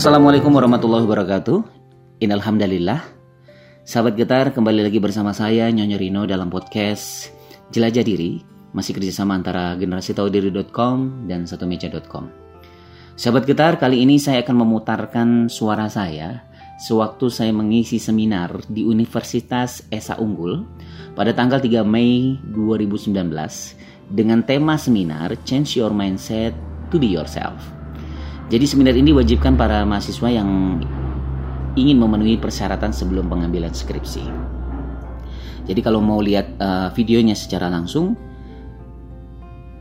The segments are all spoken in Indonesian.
Assalamualaikum warahmatullahi wabarakatuh. Innalhamdalillah. Sahabat getar, kembali lagi bersama saya Nyonya Rino dalam podcast Jelajah Diri, masih kerjasama antara generasi generasitaudiri.com dan satumeja.com. Sahabat getar, kali ini saya akan memutarkan suara saya sewaktu saya mengisi seminar di Universitas Esa Unggul pada tanggal 3 Mei 2019 dengan tema seminar Change Your Mindset to Be Yourself. Jadi seminar ini wajibkan para mahasiswa yang ingin memenuhi persyaratan sebelum pengambilan skripsi. Jadi kalau mau lihat uh, videonya secara langsung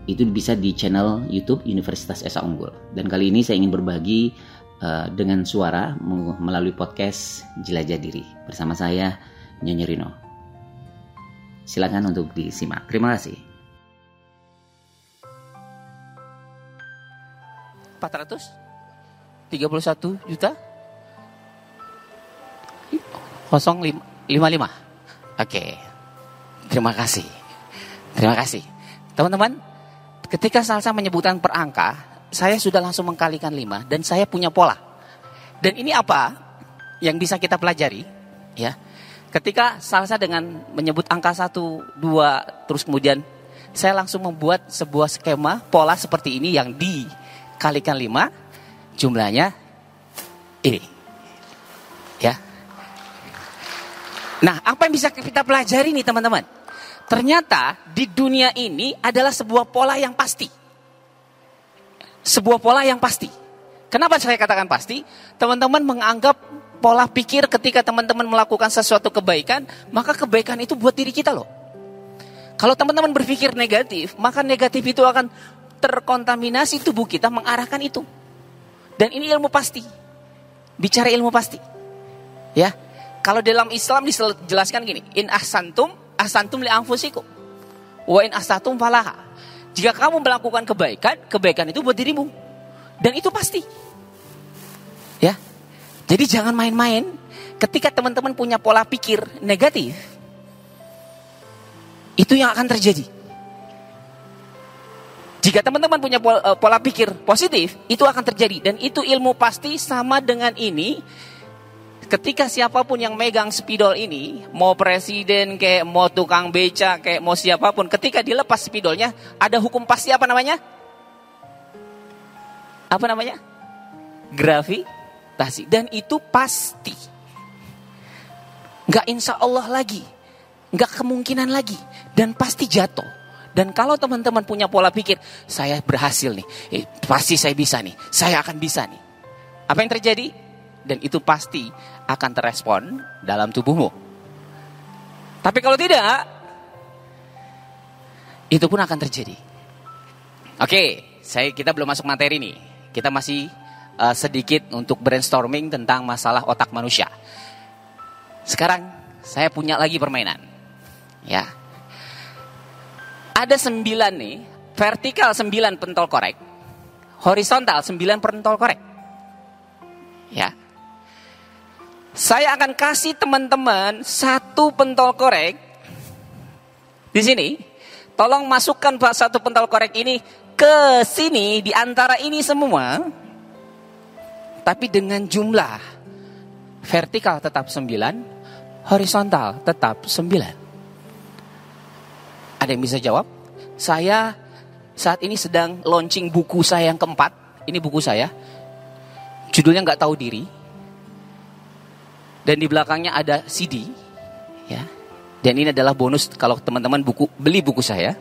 itu bisa di channel YouTube Universitas Esa Unggul. Dan kali ini saya ingin berbagi uh, dengan suara melalui podcast Jelajah Diri bersama saya Nyonya Rino. Silakan untuk disimak. Terima kasih. 431 juta? 055 oke terima kasih. Terima kasih. Teman-teman ketika salsa menyebutkan per angka saya sudah langsung mengkalikan 5 dan saya punya pola. Dan ini apa yang bisa kita pelajari? Ya ketika salsa dengan menyebut angka 1 2 terus kemudian saya langsung membuat sebuah skema pola seperti ini yang di kalikan 5 jumlahnya ini. Ya. Nah, apa yang bisa kita pelajari nih teman-teman? Ternyata di dunia ini adalah sebuah pola yang pasti. Sebuah pola yang pasti. Kenapa saya katakan pasti? Teman-teman menganggap pola pikir ketika teman-teman melakukan sesuatu kebaikan, maka kebaikan itu buat diri kita loh. Kalau teman-teman berpikir negatif, maka negatif itu akan terkontaminasi tubuh kita mengarahkan itu. Dan ini ilmu pasti. Bicara ilmu pasti. Ya. Kalau dalam Islam dijelaskan gini, in ahsantum ahsantum li anfusikum. Wa in ahsatum falaha. Jika kamu melakukan kebaikan, kebaikan itu buat dirimu. Dan itu pasti. Ya. Jadi jangan main-main ketika teman-teman punya pola pikir negatif. Itu yang akan terjadi. Jika teman-teman punya pola, eh, pola pikir positif, itu akan terjadi dan itu ilmu pasti sama dengan ini. Ketika siapa pun yang megang spidol ini, mau presiden kayak mau tukang beca kayak mau siapa pun, ketika dilepas spidolnya, ada hukum pasti apa namanya? Apa namanya? Gravitasi dan itu pasti. Gak insya Allah lagi, gak kemungkinan lagi dan pasti jatuh. Dan kalau teman-teman punya pola pikir, saya berhasil nih, eh, pasti saya bisa nih, saya akan bisa nih. Apa yang terjadi? Dan itu pasti akan terespon dalam tubuhmu. Tapi kalau tidak, itu pun akan terjadi. Oke, saya kita belum masuk materi nih. Kita masih uh, sedikit untuk brainstorming tentang masalah otak manusia. Sekarang saya punya lagi permainan. Ya, ada sembilan nih, vertikal sembilan pentol korek, horizontal sembilan pentol korek. Ya. Saya akan kasih teman-teman satu pentol korek di sini. Tolong masukkan satu pentol korek ini ke sini di antara ini semua. Tapi dengan jumlah vertikal tetap sembilan, horizontal tetap sembilan. Ada yang bisa jawab? Saya saat ini sedang launching buku saya yang keempat. Ini buku saya. Judulnya nggak tahu diri. Dan di belakangnya ada CD. Ya. Dan ini adalah bonus kalau teman-teman buku beli buku saya.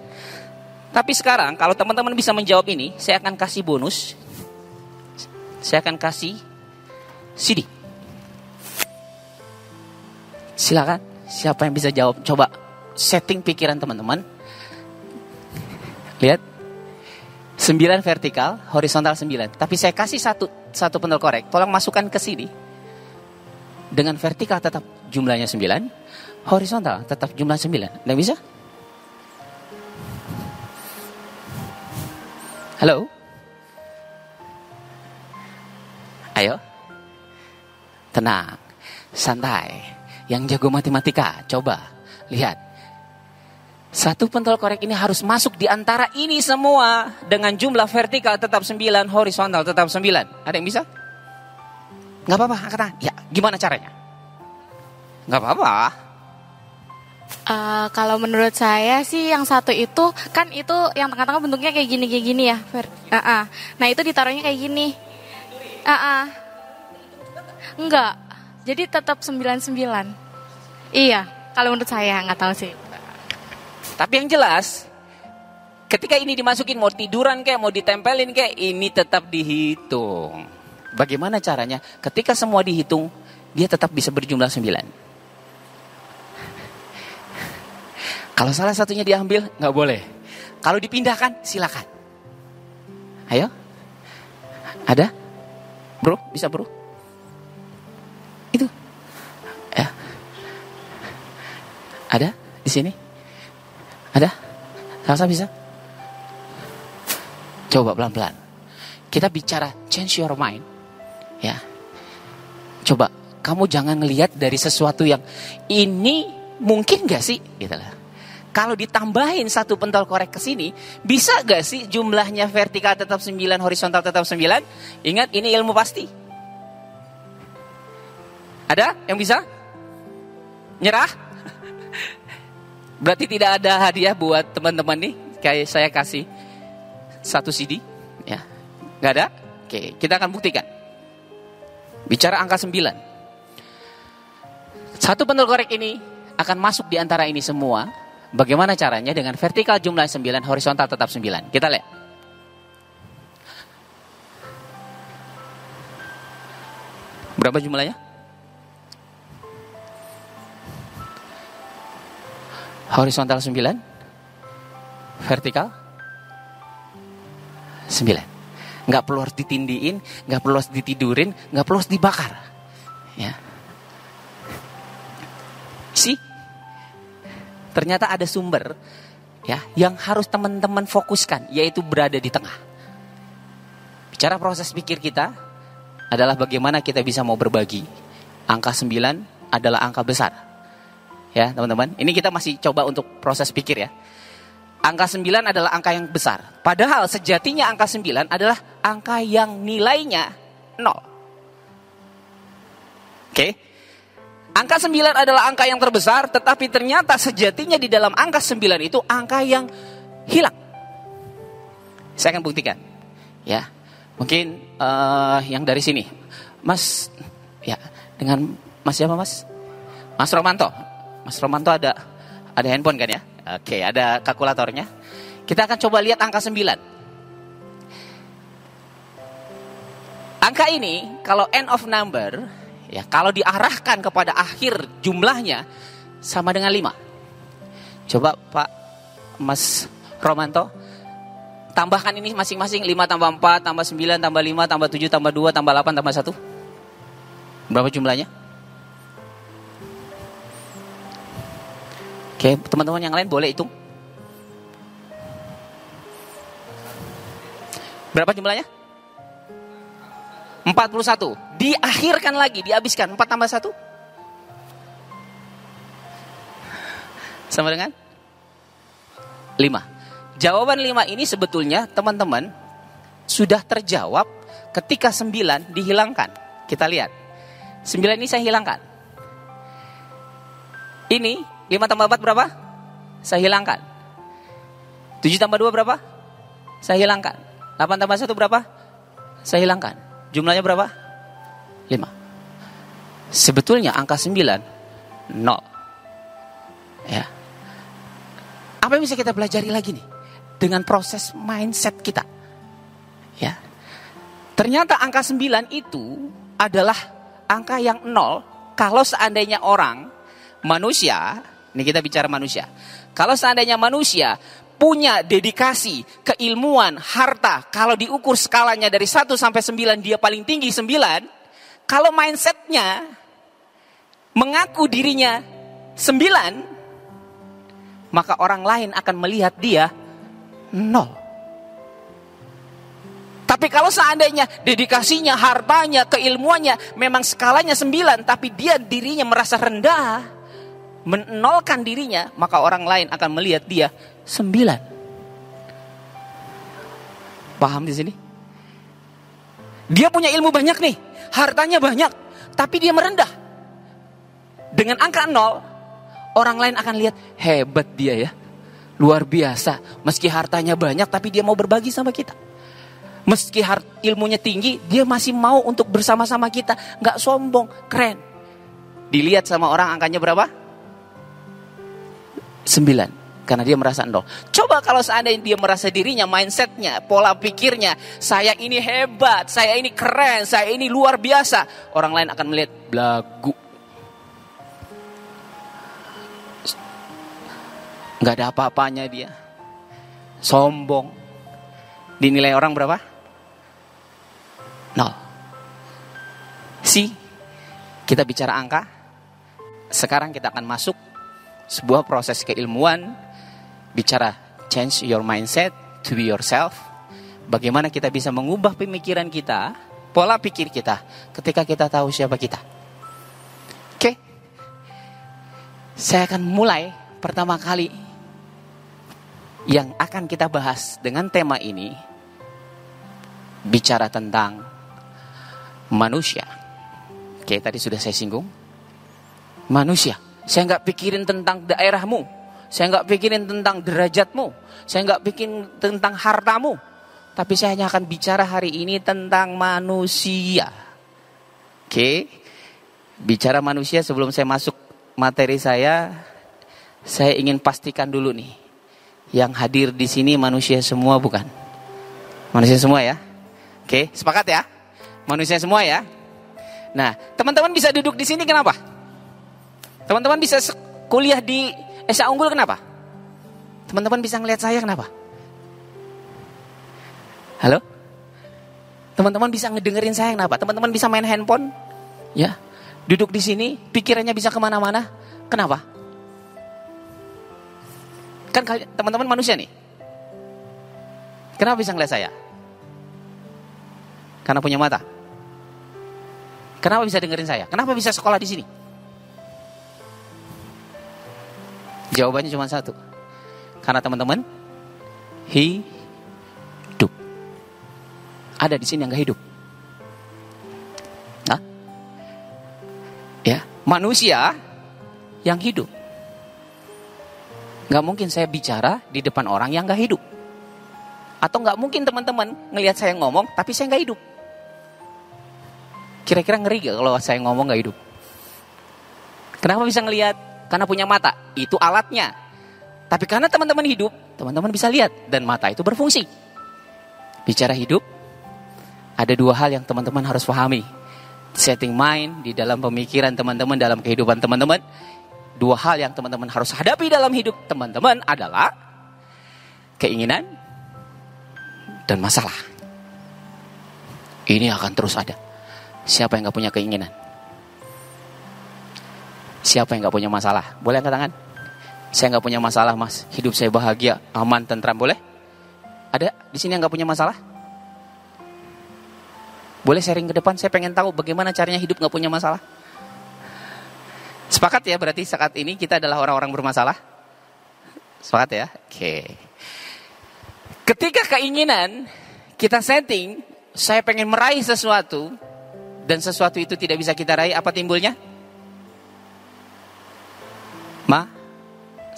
Tapi sekarang kalau teman-teman bisa menjawab ini, saya akan kasih bonus. Saya akan kasih CD. Silakan, siapa yang bisa jawab? Coba setting pikiran teman-teman. Lihat. 9 vertikal, horizontal 9. Tapi saya kasih satu satu pendol korek. Tolong masukkan ke sini. Dengan vertikal tetap jumlahnya 9, horizontal tetap jumlah 9. Tidak bisa? Halo? Ayo. Tenang. Santai. Yang jago matematika, coba lihat. Satu pentol korek ini harus masuk di antara ini semua dengan jumlah vertikal tetap 9, horizontal tetap 9. Ada yang bisa? Nggak apa-apa, angkat tangan. Ya, gimana caranya? Nggak apa-apa. Uh, kalau menurut saya sih yang satu itu kan itu yang tengah-tengah bentuknya kayak gini kayak gini ya. Uh -uh. Nah itu ditaruhnya kayak gini. Uh -uh. Enggak. Jadi tetap 99. Iya, kalau menurut saya nggak tahu sih. Tapi yang jelas ketika ini dimasukin mau tiduran kayak mau ditempelin kayak ini tetap dihitung. Bagaimana caranya? Ketika semua dihitung, dia tetap bisa berjumlah 9. Kalau salah satunya diambil, nggak boleh. Kalau dipindahkan, silakan. Ayo. Ada? Bro, bisa bro? Itu. Ya. Ada di sini? Ada? Salsa bisa? Coba pelan-pelan. Kita bicara change your mind. Ya. Coba kamu jangan ngelihat dari sesuatu yang ini mungkin gak sih? Gitu lah kalau ditambahin satu pentol korek ke sini, bisa gak sih jumlahnya vertikal tetap 9, horizontal tetap 9? Ingat, ini ilmu pasti. Ada yang bisa? Nyerah? Berarti tidak ada hadiah buat teman-teman nih. Kayak saya kasih satu CD. Ya, Gak ada? Oke, kita akan buktikan. Bicara angka 9. Satu pentol korek ini akan masuk di antara ini semua Bagaimana caranya dengan vertikal jumlah 9, horizontal tetap 9. Kita lihat. Berapa jumlahnya? Horizontal 9. Vertikal 9. Nggak perlu harus ditindiin, nggak perlu harus ditidurin, nggak perlu harus dibakar. Ya. See? ternyata ada sumber ya yang harus teman-teman fokuskan yaitu berada di tengah. Bicara proses pikir kita adalah bagaimana kita bisa mau berbagi. Angka 9 adalah angka besar. Ya, teman-teman. Ini kita masih coba untuk proses pikir ya. Angka 9 adalah angka yang besar. Padahal sejatinya angka 9 adalah angka yang nilainya 0. Oke. Angka 9 adalah angka yang terbesar, tetapi ternyata sejatinya di dalam angka 9 itu angka yang hilang. Saya akan buktikan. Ya. Mungkin uh, yang dari sini. Mas ya, dengan Mas siapa, Mas? Mas Romanto. Mas Romanto ada ada handphone kan ya? Oke, ada kalkulatornya. Kita akan coba lihat angka 9. Angka ini kalau end of number Ya, kalau diarahkan kepada akhir jumlahnya sama dengan 5. Coba Pak Mas Romanto tambahkan ini masing-masing 5 tambah 4 tambah 9 tambah 5 tambah 7 tambah 2 tambah 8 tambah 1. Berapa jumlahnya? Oke, teman-teman yang lain boleh hitung. Berapa jumlahnya? 41. Diakhirkan lagi, dihabiskan. 4 tambah 1. Sama dengan? 5. Jawaban 5 ini sebetulnya teman-teman sudah terjawab ketika 9 dihilangkan. Kita lihat. 9 ini saya hilangkan. Ini 5 tambah 4 berapa? Saya hilangkan. 7 tambah 2 berapa? Saya hilangkan. 8 tambah 1 berapa? Saya hilangkan. Jumlahnya berapa? 5. Sebetulnya angka 9 nol. Ya. Apa yang bisa kita pelajari lagi nih? Dengan proses mindset kita. Ya. Ternyata angka 9 itu adalah angka yang nol kalau seandainya orang manusia, ini kita bicara manusia. Kalau seandainya manusia punya dedikasi, keilmuan, harta, kalau diukur skalanya dari 1 sampai 9 dia paling tinggi 9, kalau mindsetnya mengaku dirinya 9, maka orang lain akan melihat dia nol. Tapi kalau seandainya dedikasinya, hartanya, keilmuannya memang skalanya 9, tapi dia dirinya merasa rendah, menolkan dirinya, maka orang lain akan melihat dia Sembilan. Paham di sini? Dia punya ilmu banyak nih, hartanya banyak. tapi dia merendah. Dengan angka nol, orang lain akan lihat hebat dia ya. Luar biasa. Meski hartanya banyak tapi dia mau berbagi sama kita. Meski hart, ilmunya tinggi, dia masih mau untuk bersama-sama kita. Nggak sombong, keren. Dilihat sama orang angkanya berapa? Sembilan karena dia merasa nol. Coba kalau seandainya dia merasa dirinya, mindsetnya, pola pikirnya, saya ini hebat, saya ini keren, saya ini luar biasa. Orang lain akan melihat belagu. Gak ada apa-apanya dia. Sombong. Dinilai orang berapa? Nol. Si, kita bicara angka. Sekarang kita akan masuk sebuah proses keilmuan bicara change your mindset to be yourself. Bagaimana kita bisa mengubah pemikiran kita, pola pikir kita ketika kita tahu siapa kita. Oke. Saya akan mulai pertama kali yang akan kita bahas dengan tema ini bicara tentang manusia. Oke, tadi sudah saya singgung. Manusia. Saya nggak pikirin tentang daerahmu, saya nggak pikirin tentang derajatmu. Saya nggak pikirin tentang hartamu. Tapi saya hanya akan bicara hari ini tentang manusia. Oke. Bicara manusia sebelum saya masuk materi saya, saya ingin pastikan dulu nih. Yang hadir di sini manusia semua bukan? Manusia semua ya? Oke, sepakat ya? Manusia semua ya? Nah, teman-teman bisa duduk di sini kenapa? Teman-teman bisa kuliah di Esa Unggul kenapa? Teman-teman bisa ngelihat saya kenapa? Halo? Teman-teman bisa ngedengerin saya kenapa? Teman-teman bisa main handphone? Ya, duduk di sini, pikirannya bisa ke mana-mana. Kenapa? Kan teman-teman manusia nih. Kenapa bisa ngeliat saya? Karena punya mata. Kenapa bisa dengerin saya? Kenapa bisa sekolah di sini? Jawabannya cuma satu. Karena teman-teman hidup. Ada di sini yang gak hidup. Nah, ya manusia yang hidup. Gak mungkin saya bicara di depan orang yang gak hidup. Atau gak mungkin teman-teman ngelihat saya ngomong tapi saya gak hidup. Kira-kira ngeri gak kalau saya ngomong gak hidup? Kenapa bisa ngelihat? Karena punya mata, itu alatnya. Tapi karena teman-teman hidup, teman-teman bisa lihat dan mata itu berfungsi. Bicara hidup, ada dua hal yang teman-teman harus pahami. Setting mind di dalam pemikiran teman-teman dalam kehidupan teman-teman. Dua hal yang teman-teman harus hadapi dalam hidup teman-teman adalah keinginan dan masalah. Ini akan terus ada. Siapa yang gak punya keinginan? Siapa yang gak punya masalah? Boleh angkat tangan? Saya nggak punya masalah mas, hidup saya bahagia, aman, tentram, boleh? Ada di sini yang nggak punya masalah? Boleh sharing ke depan? Saya pengen tahu bagaimana caranya hidup nggak punya masalah. Sepakat ya berarti saat ini kita adalah orang-orang bermasalah? Sepakat ya? Oke. Ketika keinginan kita setting, saya pengen meraih sesuatu, dan sesuatu itu tidak bisa kita raih, apa timbulnya?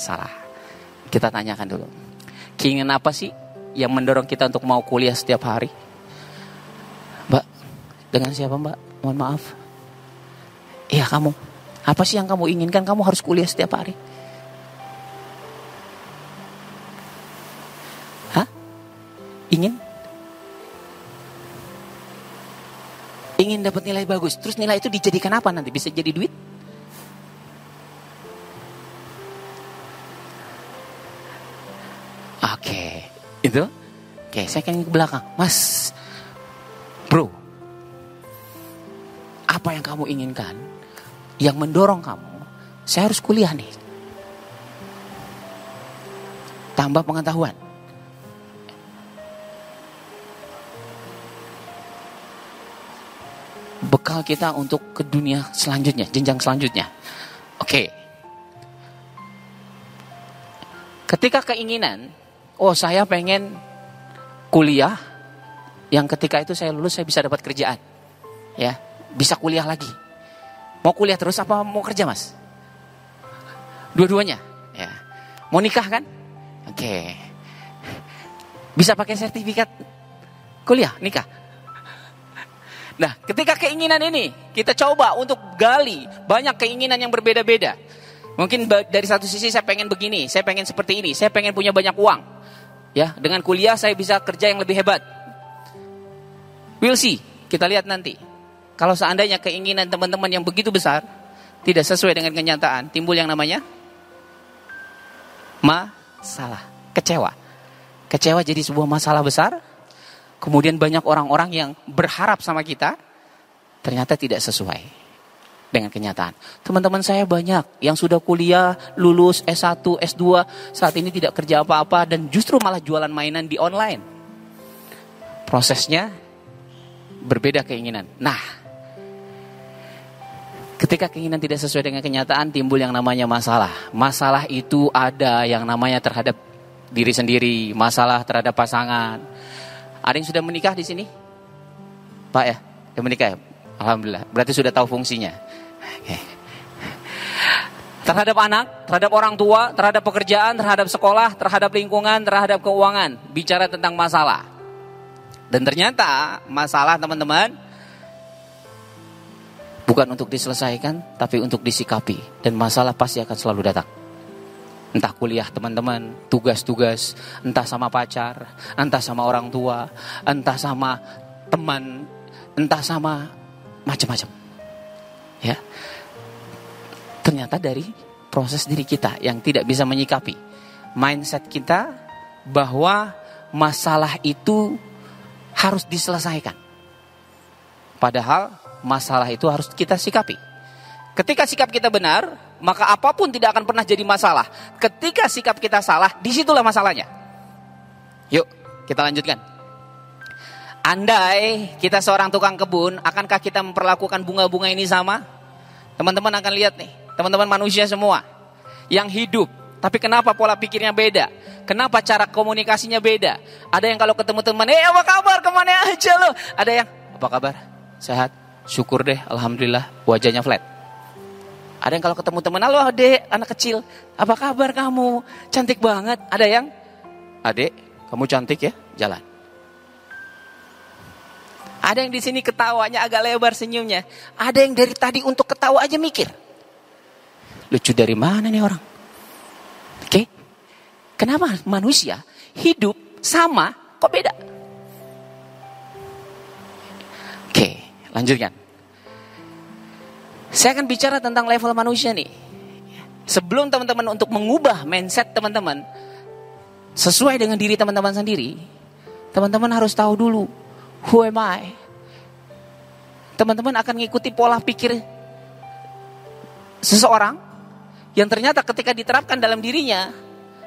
Salah. Kita tanyakan dulu. Keinginan apa sih yang mendorong kita untuk mau kuliah setiap hari? Mbak, dengan siapa mbak? Mohon maaf. Iya kamu. Apa sih yang kamu inginkan? Kamu harus kuliah setiap hari. Hah? Ingin? Ingin dapat nilai bagus. Terus nilai itu dijadikan apa nanti? Bisa jadi duit? Oke, itu. Oke, saya akan ke belakang. Mas, bro, apa yang kamu inginkan? Yang mendorong kamu, saya harus kuliah nih. Tambah pengetahuan. Bekal kita untuk ke dunia selanjutnya, jenjang selanjutnya. Oke. Ketika keinginan oh saya pengen kuliah yang ketika itu saya lulus saya bisa dapat kerjaan. Ya, bisa kuliah lagi. Mau kuliah terus apa mau kerja mas? Dua-duanya. Ya. Mau nikah kan? Oke. Bisa pakai sertifikat kuliah, nikah. Nah, ketika keinginan ini kita coba untuk gali banyak keinginan yang berbeda-beda. Mungkin dari satu sisi saya pengen begini, saya pengen seperti ini, saya pengen punya banyak uang. Ya, dengan kuliah saya bisa kerja yang lebih hebat. We'll see, kita lihat nanti. Kalau seandainya keinginan teman-teman yang begitu besar tidak sesuai dengan kenyataan, timbul yang namanya masalah, kecewa. Kecewa jadi sebuah masalah besar. Kemudian banyak orang-orang yang berharap sama kita ternyata tidak sesuai dengan kenyataan. Teman-teman saya banyak yang sudah kuliah, lulus S1, S2, saat ini tidak kerja apa-apa dan justru malah jualan mainan di online. Prosesnya berbeda keinginan. Nah, ketika keinginan tidak sesuai dengan kenyataan timbul yang namanya masalah. Masalah itu ada yang namanya terhadap diri sendiri, masalah terhadap pasangan. Ada yang sudah menikah di sini? Pak ya, yang menikah ya? Alhamdulillah. Berarti sudah tahu fungsinya. Terhadap anak, terhadap orang tua, terhadap pekerjaan, terhadap sekolah, terhadap lingkungan, terhadap keuangan. Bicara tentang masalah. Dan ternyata masalah teman-teman bukan untuk diselesaikan, tapi untuk disikapi. Dan masalah pasti akan selalu datang. Entah kuliah teman-teman, tugas-tugas, entah sama pacar, entah sama orang tua, entah sama teman, entah sama macam-macam. Ya. Ternyata dari proses diri kita yang tidak bisa menyikapi mindset kita bahwa masalah itu harus diselesaikan. Padahal masalah itu harus kita sikapi. Ketika sikap kita benar, maka apa pun tidak akan pernah jadi masalah. Ketika sikap kita salah, di situlah masalahnya. Yuk, kita lanjutkan. Andai kita seorang tukang kebun, akankah kita memperlakukan bunga-bunga ini sama? Teman-teman akan lihat nih, teman-teman manusia semua yang hidup, tapi kenapa pola pikirnya beda? Kenapa cara komunikasinya beda? Ada yang kalau ketemu teman, eh apa kabar, ke mana aja lo? Ada yang, apa kabar? Sehat? Syukur deh, Alhamdulillah, wajahnya flat. Ada yang kalau ketemu teman, halo adek, anak kecil, apa kabar kamu? Cantik banget. Ada yang, adek, kamu cantik ya, jalan. Ada yang di sini ketawanya agak lebar senyumnya. Ada yang dari tadi untuk ketawa aja mikir. Lucu dari mana nih orang? Oke, kenapa manusia hidup sama kok beda? Oke, lanjutkan. Saya akan bicara tentang level manusia nih. Sebelum teman-teman untuk mengubah mindset teman-teman sesuai dengan diri teman-teman sendiri, teman-teman harus tahu dulu who am I. Teman-teman akan mengikuti pola pikir seseorang yang ternyata ketika diterapkan dalam dirinya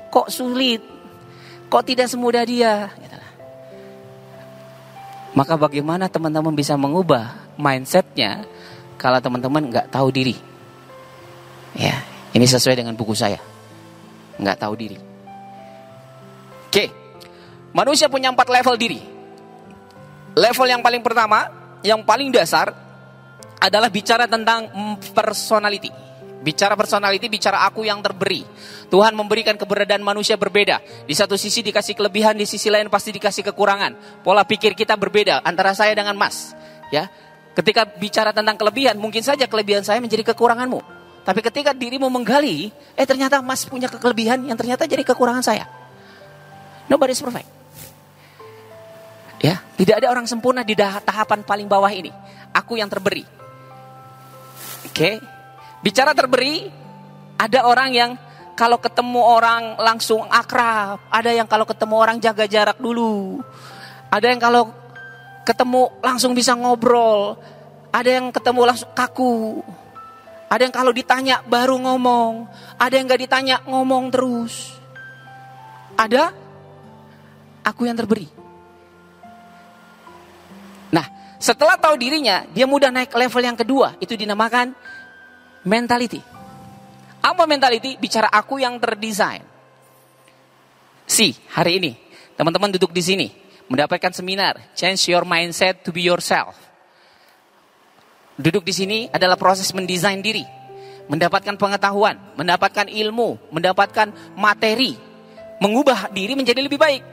kok sulit, kok tidak semudah dia. Maka bagaimana teman-teman bisa mengubah mindsetnya kalau teman-teman nggak tahu diri. Ya, ini sesuai dengan buku saya. Nggak tahu diri. Oke, manusia punya empat level diri. Level yang paling pertama, yang paling dasar adalah bicara tentang personality. Bicara personality, bicara aku yang terberi. Tuhan memberikan keberadaan manusia berbeda. Di satu sisi dikasih kelebihan, di sisi lain pasti dikasih kekurangan. Pola pikir kita berbeda antara saya dengan Mas. Ya, Ketika bicara tentang kelebihan, mungkin saja kelebihan saya menjadi kekuranganmu. Tapi ketika dirimu menggali, eh ternyata Mas punya kelebihan yang ternyata jadi kekurangan saya. Nobody is perfect. Ya, tidak ada orang sempurna di tahapan paling bawah ini. Aku yang terberi. Oke. Okay. Bicara terberi, ada orang yang kalau ketemu orang langsung akrab, ada yang kalau ketemu orang jaga jarak dulu. Ada yang kalau ketemu langsung bisa ngobrol. Ada yang ketemu langsung kaku. Ada yang kalau ditanya baru ngomong. Ada yang gak ditanya ngomong terus. Ada aku yang terberi. Setelah tahu dirinya, dia mudah naik level yang kedua. Itu dinamakan mentality. Apa mentality? Bicara aku yang terdesain. Si, hari ini, teman-teman duduk di sini mendapatkan seminar Change Your Mindset to Be Yourself. Duduk di sini adalah proses mendesain diri, mendapatkan pengetahuan, mendapatkan ilmu, mendapatkan materi, mengubah diri menjadi lebih baik.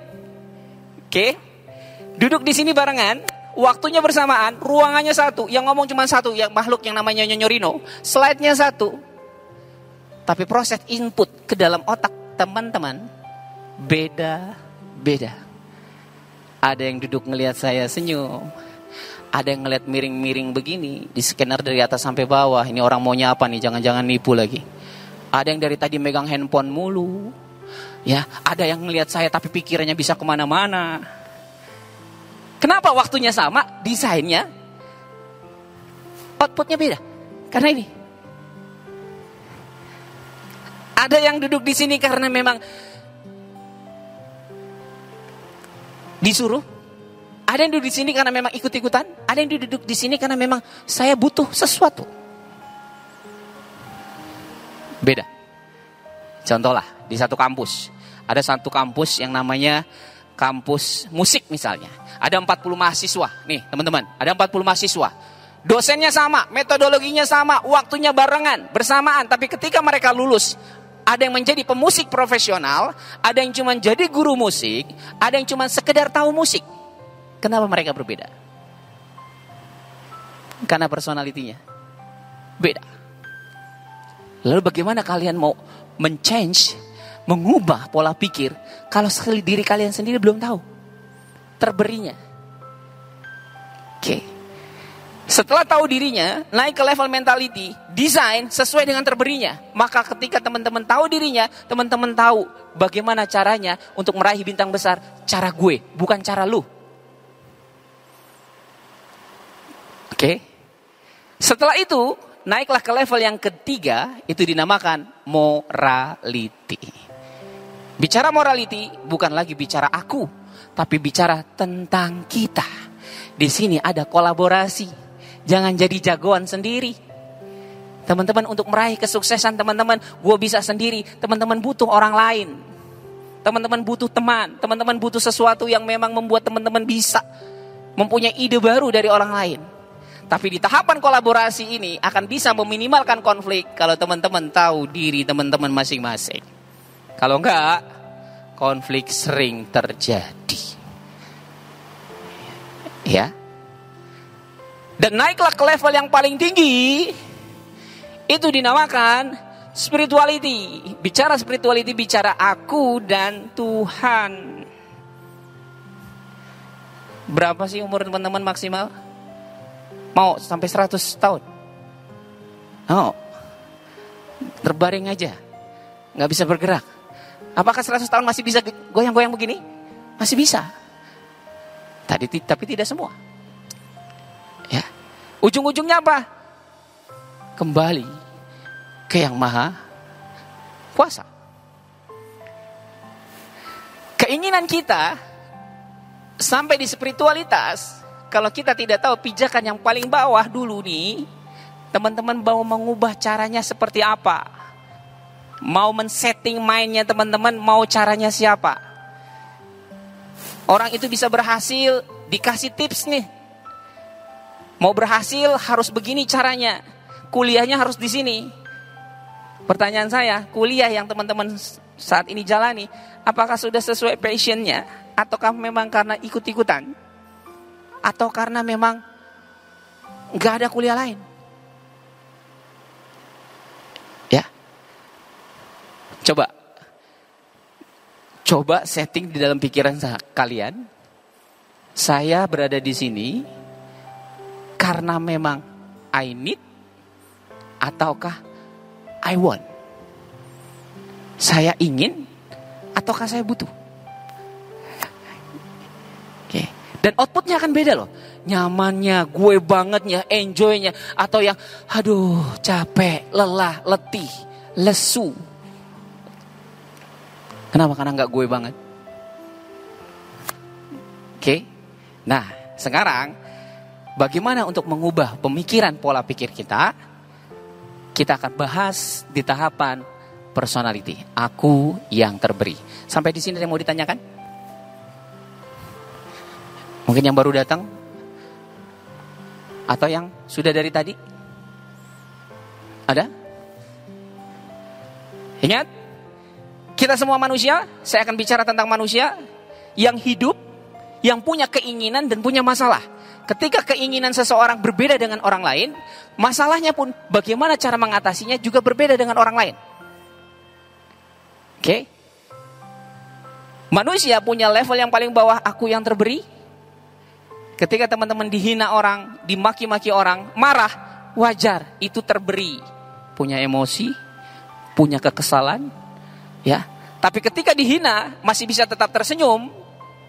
Oke? Duduk di sini barengan, waktunya bersamaan, ruangannya satu, yang ngomong cuma satu, yang makhluk yang namanya Nyonyorino, slide-nya satu. Tapi proses input ke dalam otak teman-teman beda-beda. Ada yang duduk ngelihat saya senyum, ada yang ngeliat miring-miring begini di scanner dari atas sampai bawah. Ini orang mau nyapa nih? Jangan-jangan nipu lagi. Ada yang dari tadi megang handphone mulu. Ya ada yang ngeliat saya tapi pikirannya bisa ke mana-mana kenapa waktunya sama? Desainnya? Outputnya beda. Karena ini. Ada yang duduk di sini karena memang disuruh. Ada yang duduk di sini karena memang ikut-ikutan, ada yang duduk di sini karena memang saya butuh sesuatu. Beda. Contohlah di satu kampus, ada satu kampus yang namanya kampus musik misalnya. Ada 40 mahasiswa, nih teman-teman, ada 40 mahasiswa. Dosennya sama, metodologinya sama, waktunya barengan, bersamaan. Tapi ketika mereka lulus, ada yang menjadi pemusik profesional, ada yang cuma jadi guru musik, ada yang cuma sekedar tahu musik. Kenapa mereka berbeda? Karena personalitinya beda. Lalu bagaimana kalian mau men-change, mengubah pola pikir kalau sekali diri kalian sendiri belum tahu terberinya? Oke. Setelah tahu dirinya, naik ke level mentality, desain sesuai dengan terberinya. Maka ketika teman-teman tahu dirinya, teman-teman tahu bagaimana caranya untuk meraih bintang besar. Cara gue, bukan cara lu. Oke. Setelah itu, naiklah ke level yang ketiga, itu dinamakan morality. Bicara morality bukan lagi bicara aku, tapi bicara tentang kita. Di sini ada kolaborasi. Jangan jadi jagoan sendiri. Teman-teman untuk meraih kesuksesan teman-teman, gue bisa sendiri. Teman-teman butuh orang lain. Teman-teman butuh teman. Teman-teman butuh sesuatu yang memang membuat teman-teman bisa mempunyai ide baru dari orang lain. Tapi di tahapan kolaborasi ini akan bisa meminimalkan konflik kalau teman-teman tahu diri teman-teman masing-masing. Kalau enggak, konflik sering terjadi. Ya. Dan naiklah ke level yang paling tinggi. Itu dinamakan spirituality. Bicara spirituality bicara aku dan Tuhan. Berapa sih umur teman-teman maksimal? Mau sampai 100 tahun? Oh, terbaring aja. Nggak bisa bergerak. Apakah 100 tahun masih bisa goyang-goyang begini? Masih bisa. Tadi tapi tidak semua. Ya. Ujung-ujungnya apa? Kembali ke yang maha kuasa. Keinginan kita sampai di spiritualitas kalau kita tidak tahu pijakan yang paling bawah dulu nih, teman-teman mau mengubah caranya seperti apa? Mau men-setting mainnya teman-teman, mau caranya siapa? Orang itu bisa berhasil, dikasih tips nih. Mau berhasil harus begini caranya. Kuliahnya harus di sini. Pertanyaan saya, kuliah yang teman-teman saat ini jalani, apakah sudah sesuai passionnya? Ataukah memang karena ikut-ikutan? atau karena memang nggak ada kuliah lain? Coba, coba setting di dalam pikiran kalian. Saya berada di sini karena memang I need ataukah I want. Saya ingin ataukah saya butuh? Dan outputnya akan beda loh. Nyamannya, gue bangetnya, enjoynya. Atau yang, aduh capek, lelah, letih, lesu. Kenapa? Karena nggak gue banget. Oke. Okay? Nah, sekarang bagaimana untuk mengubah pemikiran pola pikir kita? Kita akan bahas di tahapan personality. Aku yang terberi. Sampai di sini yang mau ditanyakan? Mungkin yang baru datang Atau yang sudah dari tadi? Ada? Ingat? Kita semua manusia, saya akan bicara tentang manusia yang hidup, yang punya keinginan dan punya masalah. Ketika keinginan seseorang berbeda dengan orang lain, masalahnya pun bagaimana cara mengatasinya juga berbeda dengan orang lain. Oke? Okay? Manusia punya level yang paling bawah, aku yang terberi. Ketika teman-teman dihina orang, dimaki-maki orang, marah, wajar, itu terberi. Punya emosi, punya kekesalan, ya. Tapi ketika dihina, masih bisa tetap tersenyum,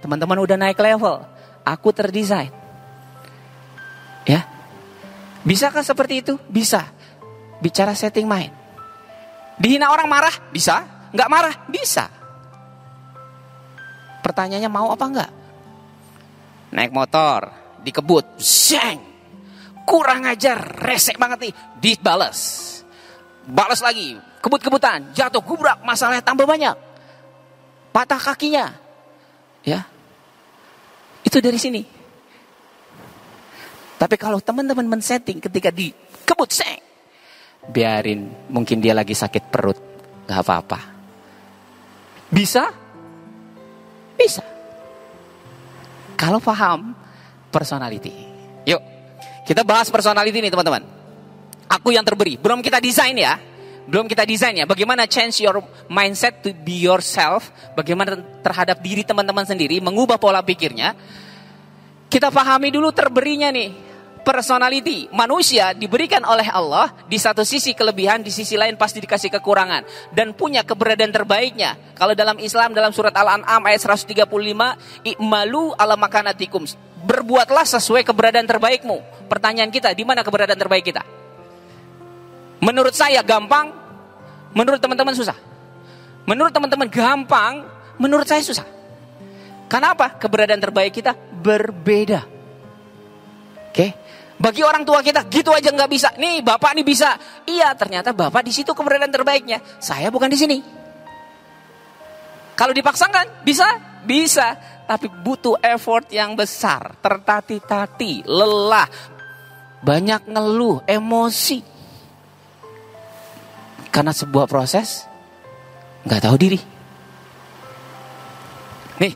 teman-teman udah naik level. Aku terdesain. Ya. Bisakah seperti itu? Bisa. Bicara setting mind. Dihina orang marah? Bisa. Nggak marah? Bisa. Pertanyaannya mau apa enggak? Naik motor, dikebut, zeng. Kurang ajar, resek banget nih, dibales. Balas lagi, kebut-kebutan, jatuh, gubrak, masalahnya tambah banyak. Patah kakinya. Ya. Itu dari sini. Tapi kalau teman-teman men-setting ketika dikebut, seng. Biarin, mungkin dia lagi sakit perut. Gak apa-apa. Bisa? Bisa. Kalau paham personality. Yuk, kita bahas personality nih teman-teman. Aku yang terberi. Belum kita desain ya. Belum kita desain ya. Bagaimana change your mindset to be yourself. Bagaimana terhadap diri teman-teman sendiri. Mengubah pola pikirnya. Kita pahami dulu terberinya nih personality. Manusia diberikan oleh Allah di satu sisi kelebihan, di sisi lain pasti dikasih kekurangan dan punya keberadaan terbaiknya. Kalau dalam Islam dalam surat Al-An'am ayat 135, "I'malu ala makanatikum." Berbuatlah sesuai keberadaan terbaikmu. Pertanyaan kita, di mana keberadaan terbaik kita? Menurut saya gampang, menurut teman-teman susah. Menurut teman-teman gampang, menurut saya susah. Kenapa? Keberadaan terbaik kita berbeda. Oke? Bagi orang tua kita gitu aja nggak bisa. Nih bapak nih bisa. Iya ternyata bapak di situ keberadaan terbaiknya. Saya bukan di sini. Kalau dipaksakan bisa, bisa. Tapi butuh effort yang besar, tertati-tati, lelah, banyak ngeluh, emosi. Karena sebuah proses nggak tahu diri. Nih,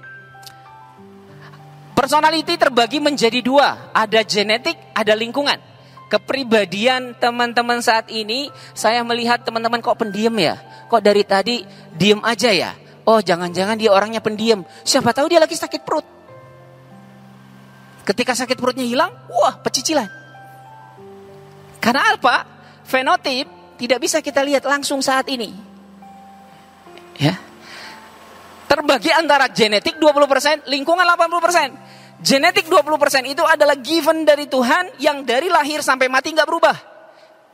Personality terbagi menjadi dua, ada genetik, ada lingkungan. Kepribadian teman-teman saat ini, saya melihat teman-teman kok pendiam ya? Kok dari tadi diem aja ya? Oh jangan-jangan dia orangnya pendiam. Siapa tahu dia lagi sakit perut. Ketika sakit perutnya hilang, wah pecicilan. Karena apa? Fenotip tidak bisa kita lihat langsung saat ini. Ya, terbagi antara genetik 20%, lingkungan 80%. Genetik 20% itu adalah given dari Tuhan yang dari lahir sampai mati nggak berubah.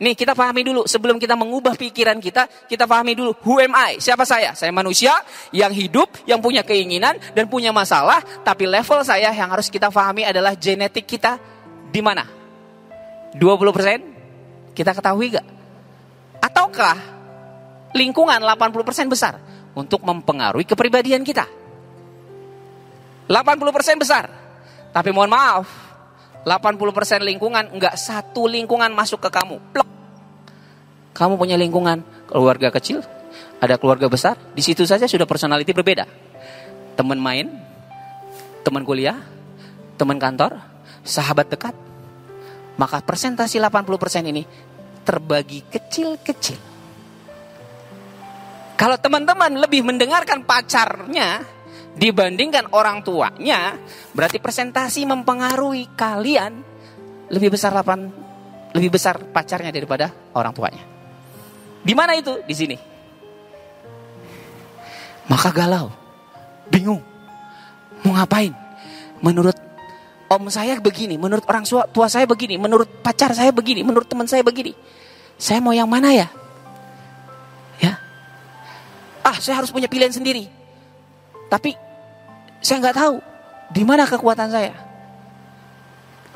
Nih kita pahami dulu sebelum kita mengubah pikiran kita, kita pahami dulu who am I? Siapa saya? Saya manusia yang hidup, yang punya keinginan dan punya masalah, tapi level saya yang harus kita pahami adalah genetik kita di mana? 20% kita ketahui gak? Ataukah lingkungan 80% besar? untuk mempengaruhi kepribadian kita. 80% besar. Tapi mohon maaf, 80% lingkungan enggak satu lingkungan masuk ke kamu. Plok. Kamu punya lingkungan keluarga kecil, ada keluarga besar, di situ saja sudah personality berbeda. Teman main, teman kuliah, teman kantor, sahabat dekat. Maka persentasi 80% ini terbagi kecil-kecil. Kalau teman-teman lebih mendengarkan pacarnya dibandingkan orang tuanya, berarti presentasi mempengaruhi kalian lebih besar 8 lebih besar pacarnya daripada orang tuanya. Di mana itu? Di sini. Maka galau, bingung, mau ngapain? Menurut om saya begini, menurut orang tua saya begini, menurut pacar saya begini, menurut teman saya begini. Saya mau yang mana ya? ah saya harus punya pilihan sendiri. Tapi saya nggak tahu di mana kekuatan saya.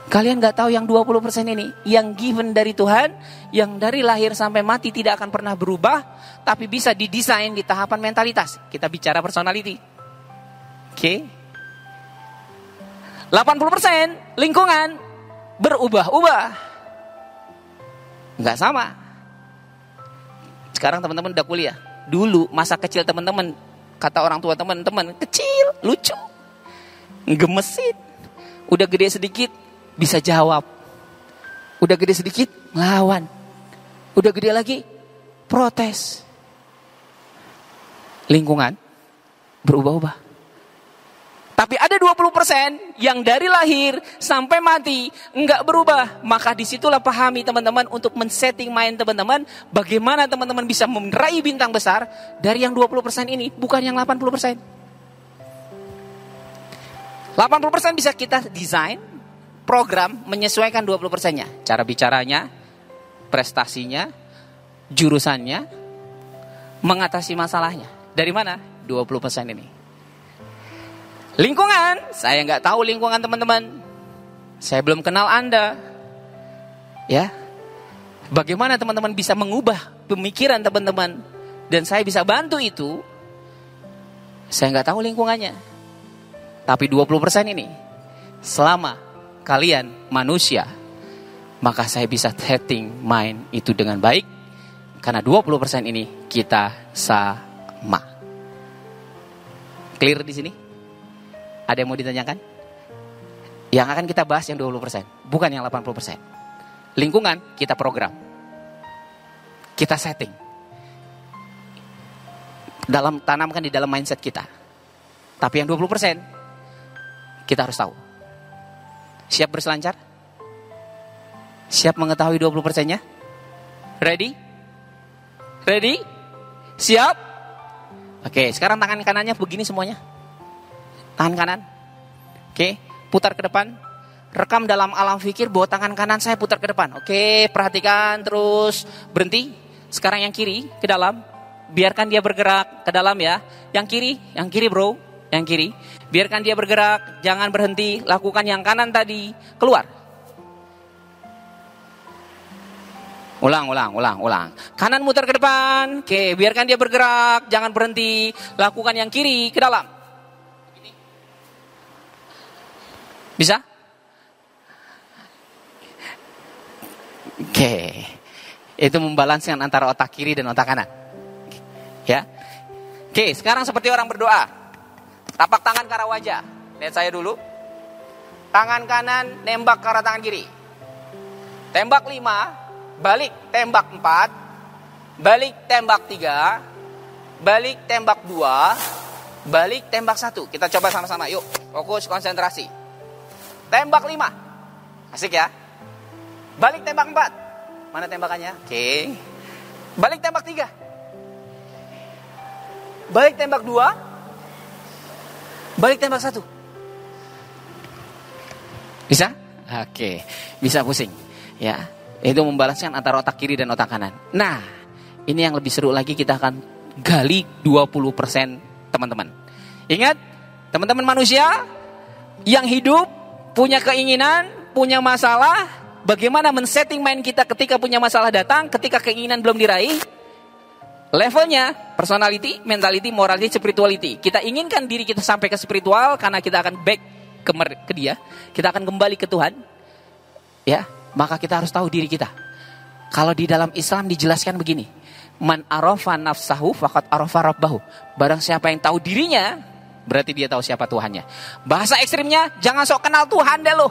Kalian nggak tahu yang 20% ini, yang given dari Tuhan, yang dari lahir sampai mati tidak akan pernah berubah, tapi bisa didesain di tahapan mentalitas. Kita bicara personality. Oke. Okay. 80% lingkungan, berubah-ubah. Nggak sama. Sekarang teman-teman udah kuliah. Dulu masa kecil teman-teman, kata orang tua teman-teman, kecil, lucu, gemesin. Udah gede sedikit, bisa jawab. Udah gede sedikit, ngelawan. Udah gede lagi, protes. Lingkungan berubah-ubah. Tapi ada 20% yang dari lahir sampai mati nggak berubah. Maka di situlah pahami teman-teman untuk men-setting mind teman-teman. Bagaimana teman-teman bisa meraih bintang besar dari yang 20% ini. Bukan yang 80%. 80% bisa kita desain, program menyesuaikan 20%-nya. Cara bicaranya, prestasinya, jurusannya, mengatasi masalahnya. Dari mana? 20% ini. Lingkungan, saya nggak tahu lingkungan teman-teman. Saya belum kenal Anda. Ya. Bagaimana teman-teman bisa mengubah pemikiran teman-teman dan saya bisa bantu itu? Saya nggak tahu lingkungannya. Tapi 20% ini selama kalian manusia maka saya bisa setting mind itu dengan baik karena 20% ini kita sama. Clear di sini? Ada yang mau ditanyakan? Yang akan kita bahas yang 20%, bukan yang 80%. Lingkungan kita program. Kita setting. Dalam tanamkan di dalam mindset kita. Tapi yang 20% kita harus tahu. Siap berselancar? Siap mengetahui 20%-nya? Ready? Ready? Siap? Oke, sekarang tangan kanannya begini semuanya. Tangan kanan. Oke, putar ke depan. Rekam dalam alam pikir bahwa tangan kanan saya putar ke depan. Oke, perhatikan terus. Berhenti. Sekarang yang kiri ke dalam. Biarkan dia bergerak ke dalam ya. Yang kiri, yang kiri bro. Yang kiri. Biarkan dia bergerak, jangan berhenti. Lakukan yang kanan tadi. Keluar. Ulang, ulang, ulang, ulang. Kanan muter ke depan. Oke, biarkan dia bergerak, jangan berhenti. Lakukan yang kiri ke dalam. Bisa? Oke. Itu membalanskan antara otak kiri dan otak kanan. Ya. Oke, sekarang seperti orang berdoa. Tapak tangan ke arah wajah. Lihat saya dulu. Tangan kanan nembak ke arah tangan kiri. Tembak lima, balik tembak 4, balik tembak 3, balik tembak 2, balik tembak 1. Kita coba sama-sama, yuk. Fokus konsentrasi. Tembak 5. Asik ya. Balik tembak 4. Mana tembakannya? Oke. Balik tembak 3. Balik tembak 2. Balik tembak 1. Bisa? Oke, bisa pusing. Ya, itu membalaskan antara otak kiri dan otak kanan. Nah, ini yang lebih seru lagi kita akan gali 20% teman-teman. Ingat, teman-teman manusia yang hidup punya keinginan, punya masalah, bagaimana men-setting mind kita ketika punya masalah datang, ketika keinginan belum diraih, levelnya personality, mentality, morality, spirituality. Kita inginkan diri kita sampai ke spiritual karena kita akan back ke, ke dia, kita akan kembali ke Tuhan. Ya, maka kita harus tahu diri kita. Kalau di dalam Islam dijelaskan begini, man arafa nafsahu fakat arafa rabbahu. Barang siapa yang tahu dirinya, berarti dia tahu siapa Tuhannya. Bahasa ekstrimnya, jangan sok kenal Tuhan deh lo.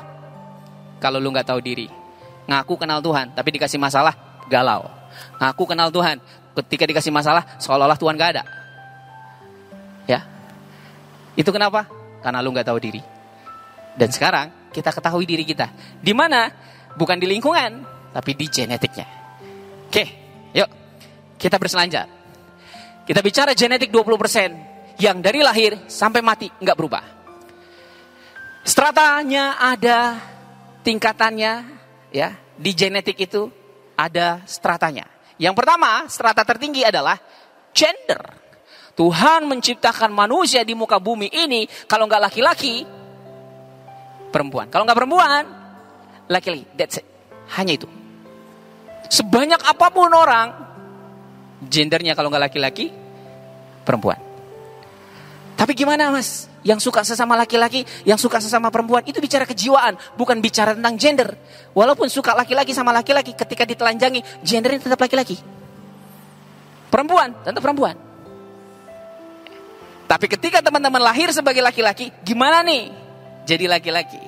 Kalau lu nggak tahu diri, ngaku kenal Tuhan, tapi dikasih masalah, galau. Ngaku kenal Tuhan, ketika dikasih masalah, seolah-olah Tuhan gak ada. Ya, itu kenapa? Karena lu nggak tahu diri. Dan sekarang kita ketahui diri kita. Di mana Bukan di lingkungan, tapi di genetiknya. Oke, yuk kita berselancar. Kita bicara genetik 20% yang dari lahir sampai mati nggak berubah. Stratanya ada tingkatannya ya di genetik itu ada stratanya. Yang pertama, strata tertinggi adalah gender. Tuhan menciptakan manusia di muka bumi ini kalau nggak laki-laki perempuan. Kalau nggak perempuan laki-laki. That's it. Hanya itu. Sebanyak apa pun orang, gendernya kalau nggak laki-laki, perempuan. Tapi gimana mas? Yang suka sesama laki-laki, yang suka sesama perempuan, itu bicara kejiwaan, bukan bicara tentang gender. Walaupun suka laki-laki sama laki-laki, ketika ditelanjangi, gendernya tetap laki-laki. Perempuan, tetap perempuan. Tapi ketika teman-teman lahir sebagai laki-laki, gimana nih? Jadi laki-laki.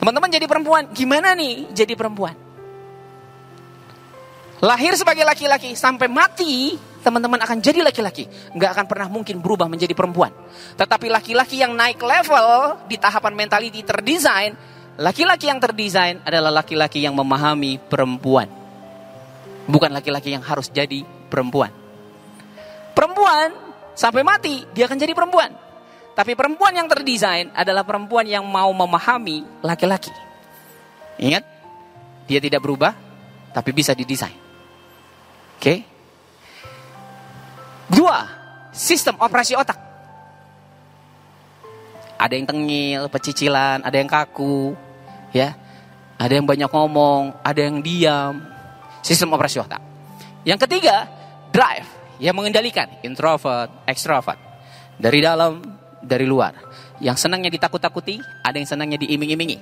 Teman-teman jadi perempuan, gimana nih jadi perempuan? Lahir sebagai laki-laki sampai mati, teman-teman akan jadi laki-laki. Nggak akan pernah mungkin berubah menjadi perempuan. Tetapi laki-laki yang naik level di tahapan mentality terdesain, laki-laki yang terdesain adalah laki-laki yang memahami perempuan. Bukan laki-laki yang harus jadi perempuan. Perempuan sampai mati dia akan jadi perempuan. Tapi perempuan yang terdesain adalah perempuan yang mau memahami laki-laki. Ingat, dia tidak berubah, tapi bisa didesain. Oke. Okay? Dua, sistem operasi otak. Ada yang tengil, pecicilan, ada yang kaku, ya. Ada yang banyak ngomong, ada yang diam. Sistem operasi otak. Yang ketiga, drive yang mengendalikan introvert, extrovert. Dari dalam, dari luar. Yang senangnya ditakut-takuti, ada yang senangnya diiming-imingi.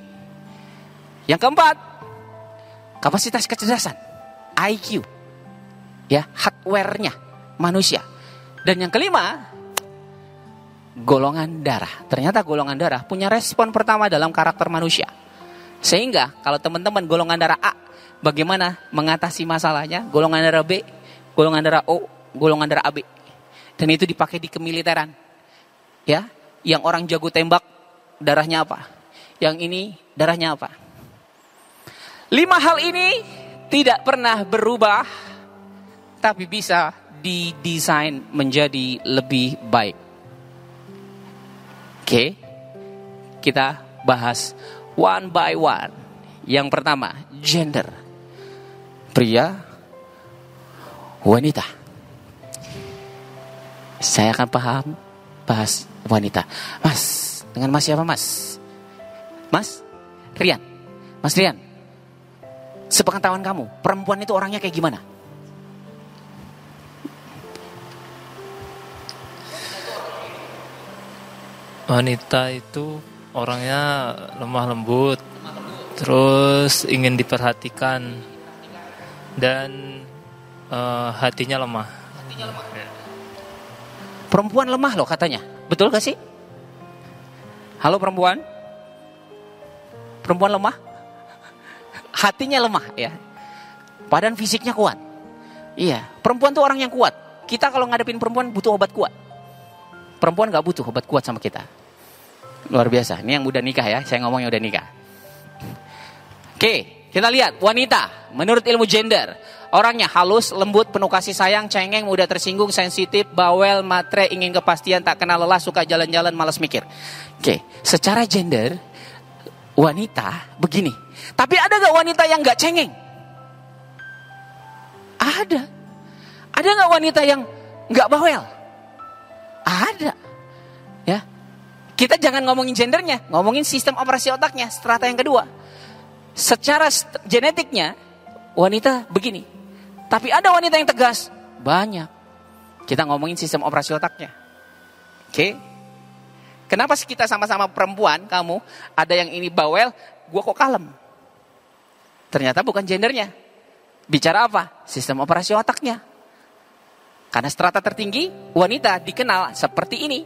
Yang keempat, kapasitas kecerdasan, IQ ya hardware-nya manusia. Dan yang kelima, golongan darah. Ternyata golongan darah punya respon pertama dalam karakter manusia. Sehingga kalau teman-teman golongan darah A, bagaimana mengatasi masalahnya? Golongan darah B, golongan darah O, golongan darah AB. Dan itu dipakai di kemiliteran. Ya, yang orang jago tembak darahnya apa? Yang ini darahnya apa? Lima hal ini tidak pernah berubah tapi bisa didesain menjadi lebih baik. Oke, kita bahas one by one. Yang pertama, gender. Pria, wanita. Saya akan paham bahas wanita. Mas, dengan mas siapa mas? Mas, Rian. Mas Rian, sepengetahuan kamu, perempuan itu orangnya kayak gimana? Wanita itu orangnya lemah lembut, terus ingin diperhatikan dan uh, hatinya lemah. Perempuan lemah loh katanya, betul gak sih? Halo perempuan, perempuan lemah, hatinya lemah ya. Badan fisiknya kuat. Iya, perempuan tuh orang yang kuat. Kita kalau ngadepin perempuan butuh obat kuat. Perempuan gak butuh obat kuat sama kita. Luar biasa. Ini yang udah nikah ya. Saya ngomong yang udah nikah. Oke, kita lihat wanita. Menurut ilmu gender, orangnya halus, lembut, penuh kasih sayang, cengeng, mudah tersinggung, sensitif, bawel, matre, ingin kepastian, tak kenal lelah, suka jalan-jalan, malas mikir. Oke, secara gender wanita begini. Tapi ada gak wanita yang gak cengeng? Ada. Ada gak wanita yang gak bawel? Ada. Ya. Kita jangan ngomongin gendernya, ngomongin sistem operasi otaknya, strata yang kedua. Secara genetiknya wanita begini. Tapi ada wanita yang tegas, banyak. Kita ngomongin sistem operasi otaknya. Oke. Kenapa kita sama-sama perempuan, kamu ada yang ini bawel, gua kok kalem? Ternyata bukan gendernya. Bicara apa? Sistem operasi otaknya. Karena strata tertinggi, wanita dikenal seperti ini.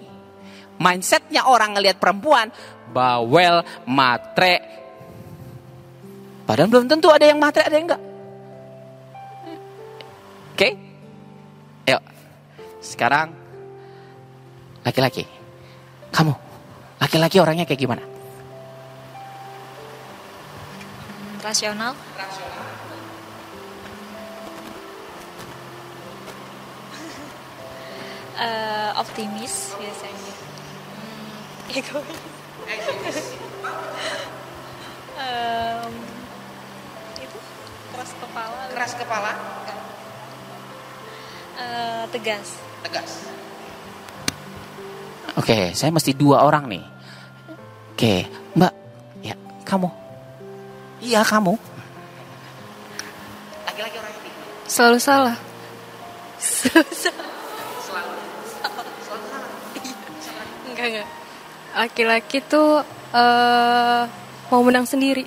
Mindsetnya orang ngelihat perempuan, bawel, matre. Padahal belum tentu ada yang matre, ada yang enggak. Oke? Okay? Ayo. Sekarang, laki-laki. Kamu, laki-laki orangnya kayak gimana? Rasional. Uh, optimis biasanya. Hmm, egois. um, itu keras kepala. Keras kepala. Uh, tegas. Tegas. Oke, saya mesti dua orang nih. Oke, Mbak, ya kamu. Iya kamu. Laki-laki orang ini. Selalu salah. Selalu salah. Enggak, enggak. Laki-laki tuh eh mau menang sendiri.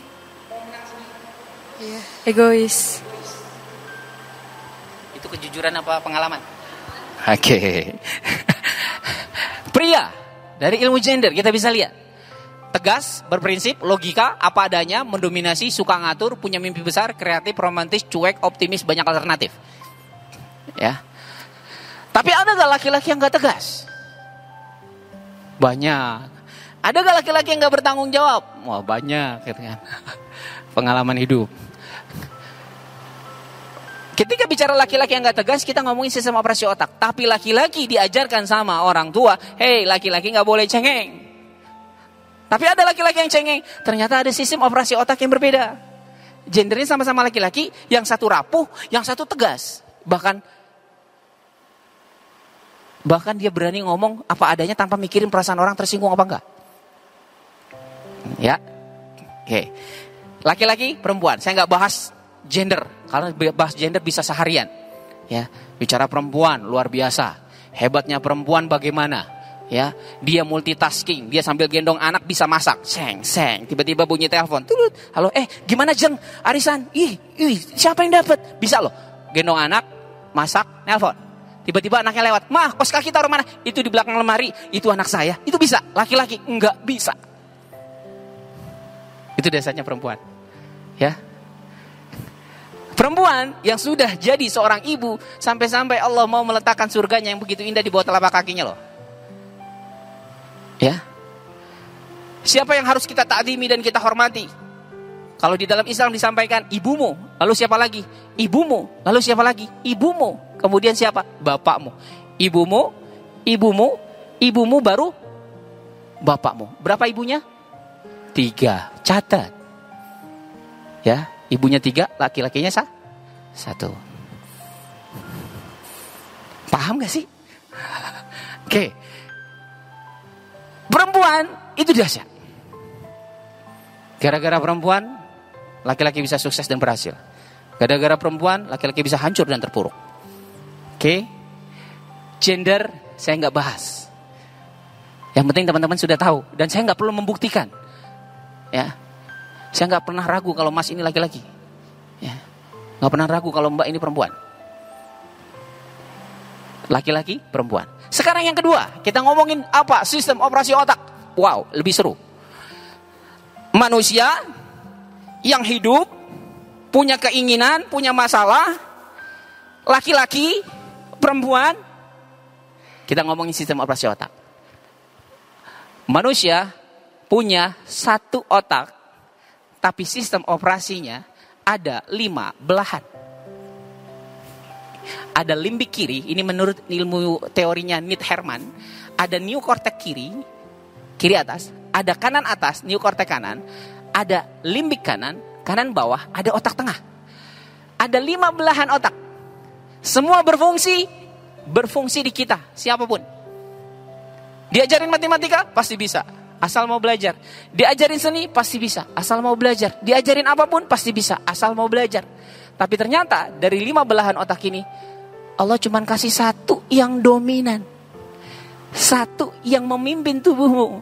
Iya, egois. Itu kejujuran apa pengalaman? Oke. Pria dari ilmu gender kita bisa lihat. Tegas, berprinsip, logika, apa adanya, mendominasi, suka ngatur, punya mimpi besar, kreatif, romantis, cuek, optimis, banyak alternatif. Ya. Tapi ada gak laki-laki yang gak tegas? Banyak. Ada gak laki-laki yang gak bertanggung jawab? Wah banyak. Gitu kan. Pengalaman hidup. Ketika bicara laki-laki yang gak tegas, kita ngomongin sistem operasi otak. Tapi laki-laki diajarkan sama orang tua, hei laki-laki gak boleh cengeng. Tapi ada laki-laki yang cengeng, ternyata ada sistem operasi otak yang berbeda. Gendernya sama-sama laki-laki, yang satu rapuh, yang satu tegas. Bahkan bahkan dia berani ngomong apa adanya tanpa mikirin perasaan orang tersinggung apa enggak. Ya. Oke. Laki-laki, perempuan. Saya nggak bahas gender karena bahas gender bisa seharian. Ya, bicara perempuan luar biasa. Hebatnya perempuan bagaimana? Ya, dia multitasking, dia sambil gendong anak bisa masak. Seng, seng, tiba-tiba bunyi telepon. Turut, halo, eh gimana jeng? Arisan, ih, ih, siapa yang dapat? Bisa loh, gendong anak, masak, nelpon. Tiba-tiba anaknya lewat, mah kos kaki taruh mana? Itu di belakang lemari, itu anak saya. Itu bisa, laki-laki enggak bisa. Itu dasarnya perempuan. Ya. Perempuan yang sudah jadi seorang ibu sampai-sampai Allah mau meletakkan surganya yang begitu indah di bawah telapak kakinya loh. Ya. Siapa yang harus kita takdimi dan kita hormati? Kalau di dalam Islam disampaikan ibumu, lalu siapa lagi? Ibumu, lalu siapa lagi? Ibumu. Kemudian siapa? Bapakmu. Ibumu, ibumu, ibumu baru bapakmu. Berapa ibunya? Tiga. Catat. Ya, ibunya tiga, laki-lakinya sah? Satu. Paham gak sih? Oke. Perempuan itu dahsyat. Gara-gara perempuan, laki-laki bisa sukses dan berhasil. Gara-gara perempuan, laki-laki bisa hancur dan terpuruk. Oke, gender saya nggak bahas. Yang penting teman-teman sudah tahu dan saya nggak perlu membuktikan. Ya, saya nggak pernah ragu kalau Mas ini laki-laki. Ya, nggak pernah ragu kalau Mbak ini perempuan. Laki-laki, perempuan. Sekarang yang kedua, kita ngomongin apa? Sistem operasi otak. Wow, lebih seru. Manusia yang hidup, punya keinginan, punya masalah, laki-laki, perempuan, kita ngomongin sistem operasi otak. Manusia punya satu otak, tapi sistem operasinya ada lima belahan. Ada limbik kiri, ini menurut ilmu teorinya Nit Herman, ada neokortek kiri, kiri atas, ada kanan atas, neokortek kanan, ada limbik kanan, kanan bawah, ada otak tengah. Ada lima belahan otak. Semua berfungsi, berfungsi di kita, siapa pun. Diajarin matematika, pasti bisa. Asal mau belajar. Diajarin seni, pasti bisa. Asal mau belajar. Diajarin apa pun, pasti bisa. Asal mau belajar. Tapi ternyata dari lima belahan otak ini, Allah cuma kasih satu yang dominan. Satu yang memimpin tubuhmu.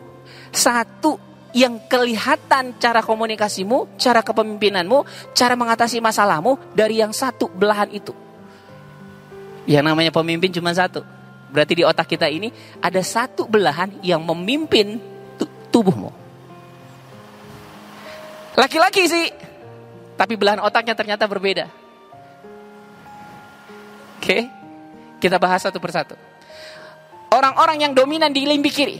Satu yang kelihatan cara komunikasimu, cara kepemimpinanmu, cara mengatasi masalahmu dari yang satu belahan itu. Yang namanya pemimpin cuma satu. Berarti di otak kita ini ada satu belahan yang memimpin tubuhmu. Laki-laki sih, tapi belahan otaknya ternyata berbeda. Oke, kita bahas satu persatu. Orang-orang yang dominan di limbik kiri,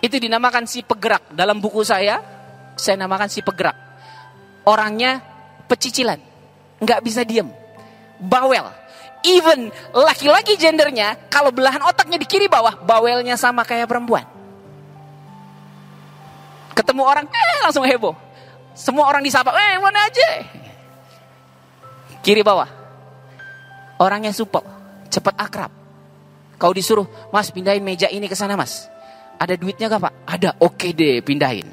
itu dinamakan si peggerak. Dalam buku saya, saya namakan si peggerak. Orangnya pecicilan, nggak bisa diem, bawel. Even laki-laki gendernya, kalau belahan otaknya di kiri bawah, bawelnya sama kayak perempuan. Ketemu orang, eh langsung heboh. Semua orang disapa, eh mana aja. Kiri bawah. Orangnya supel, cepat akrab. Kau disuruh, mas pindahin meja ini ke sana mas. Ada duitnya gak pak? Ada, oke deh pindahin.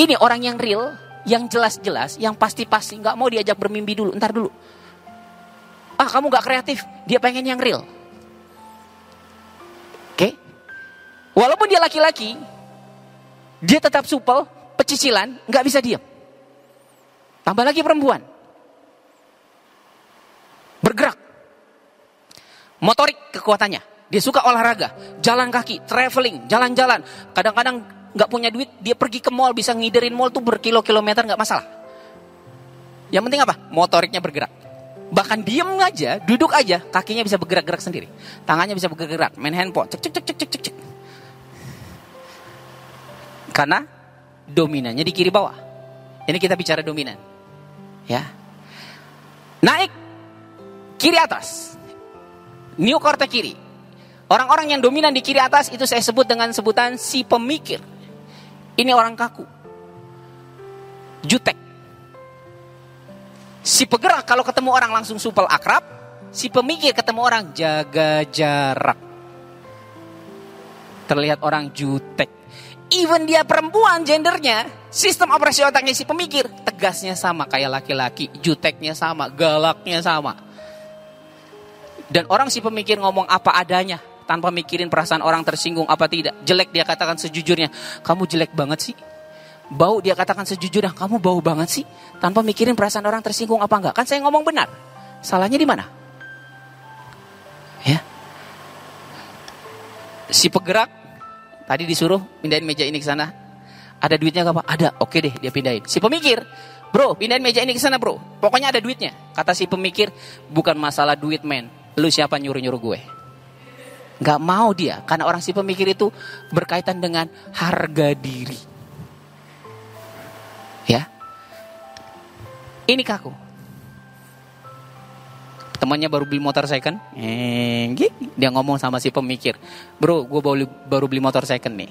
Ini orang yang real, yang jelas-jelas, yang pasti-pasti nggak mau diajak bermimpi dulu, ntar dulu. Ah kamu nggak kreatif, dia pengen yang real. Oke? Walaupun dia laki-laki, dia tetap supel, pecicilan, nggak bisa diam. Tambah lagi perempuan. Bergerak. Motorik kekuatannya. Dia suka olahraga, jalan kaki, traveling, jalan-jalan. Kadang-kadang nggak punya duit, dia pergi ke mall, bisa ngiderin mall tuh berkilo-kilometer nggak masalah. Yang penting apa? Motoriknya bergerak. Bahkan diem aja, duduk aja, kakinya bisa bergerak-gerak sendiri. Tangannya bisa bergerak, main handphone, cek cek cek cek cek cek. Karena dominannya di kiri bawah. Ini kita bicara dominan. Ya. Naik kiri atas. New kiri. Orang-orang yang dominan di kiri atas itu saya sebut dengan sebutan si pemikir. Ini orang kaku. Jutek. Si penggerak kalau ketemu orang langsung supel akrab. Si pemikir ketemu orang jaga jarak. Terlihat orang jutek. Even dia perempuan gendernya, sistem operasi otaknya si pemikir tegasnya sama kayak laki-laki, juteknya sama, galaknya sama. Dan orang si pemikir ngomong apa adanya tanpa mikirin perasaan orang tersinggung apa tidak. Jelek dia katakan sejujurnya, kamu jelek banget sih. Bau dia katakan sejujurnya, kamu bau banget sih. Tanpa mikirin perasaan orang tersinggung apa enggak. Kan saya ngomong benar. Salahnya di mana? Ya. Si penggerak Tadi disuruh pindahin meja ini ke sana. Ada duitnya gak pak? Ada. Oke deh dia pindahin. Si pemikir, bro pindahin meja ini ke sana bro. Pokoknya ada duitnya. Kata si pemikir, bukan masalah duit men. Lu siapa nyuruh-nyuruh gue? Gak mau dia. Karena orang si pemikir itu berkaitan dengan harga diri. Ya. Ini kaku. Temannya baru beli motor second. Eh, dia ngomong sama si pemikir. Bro, gue baru, baru beli motor second nih.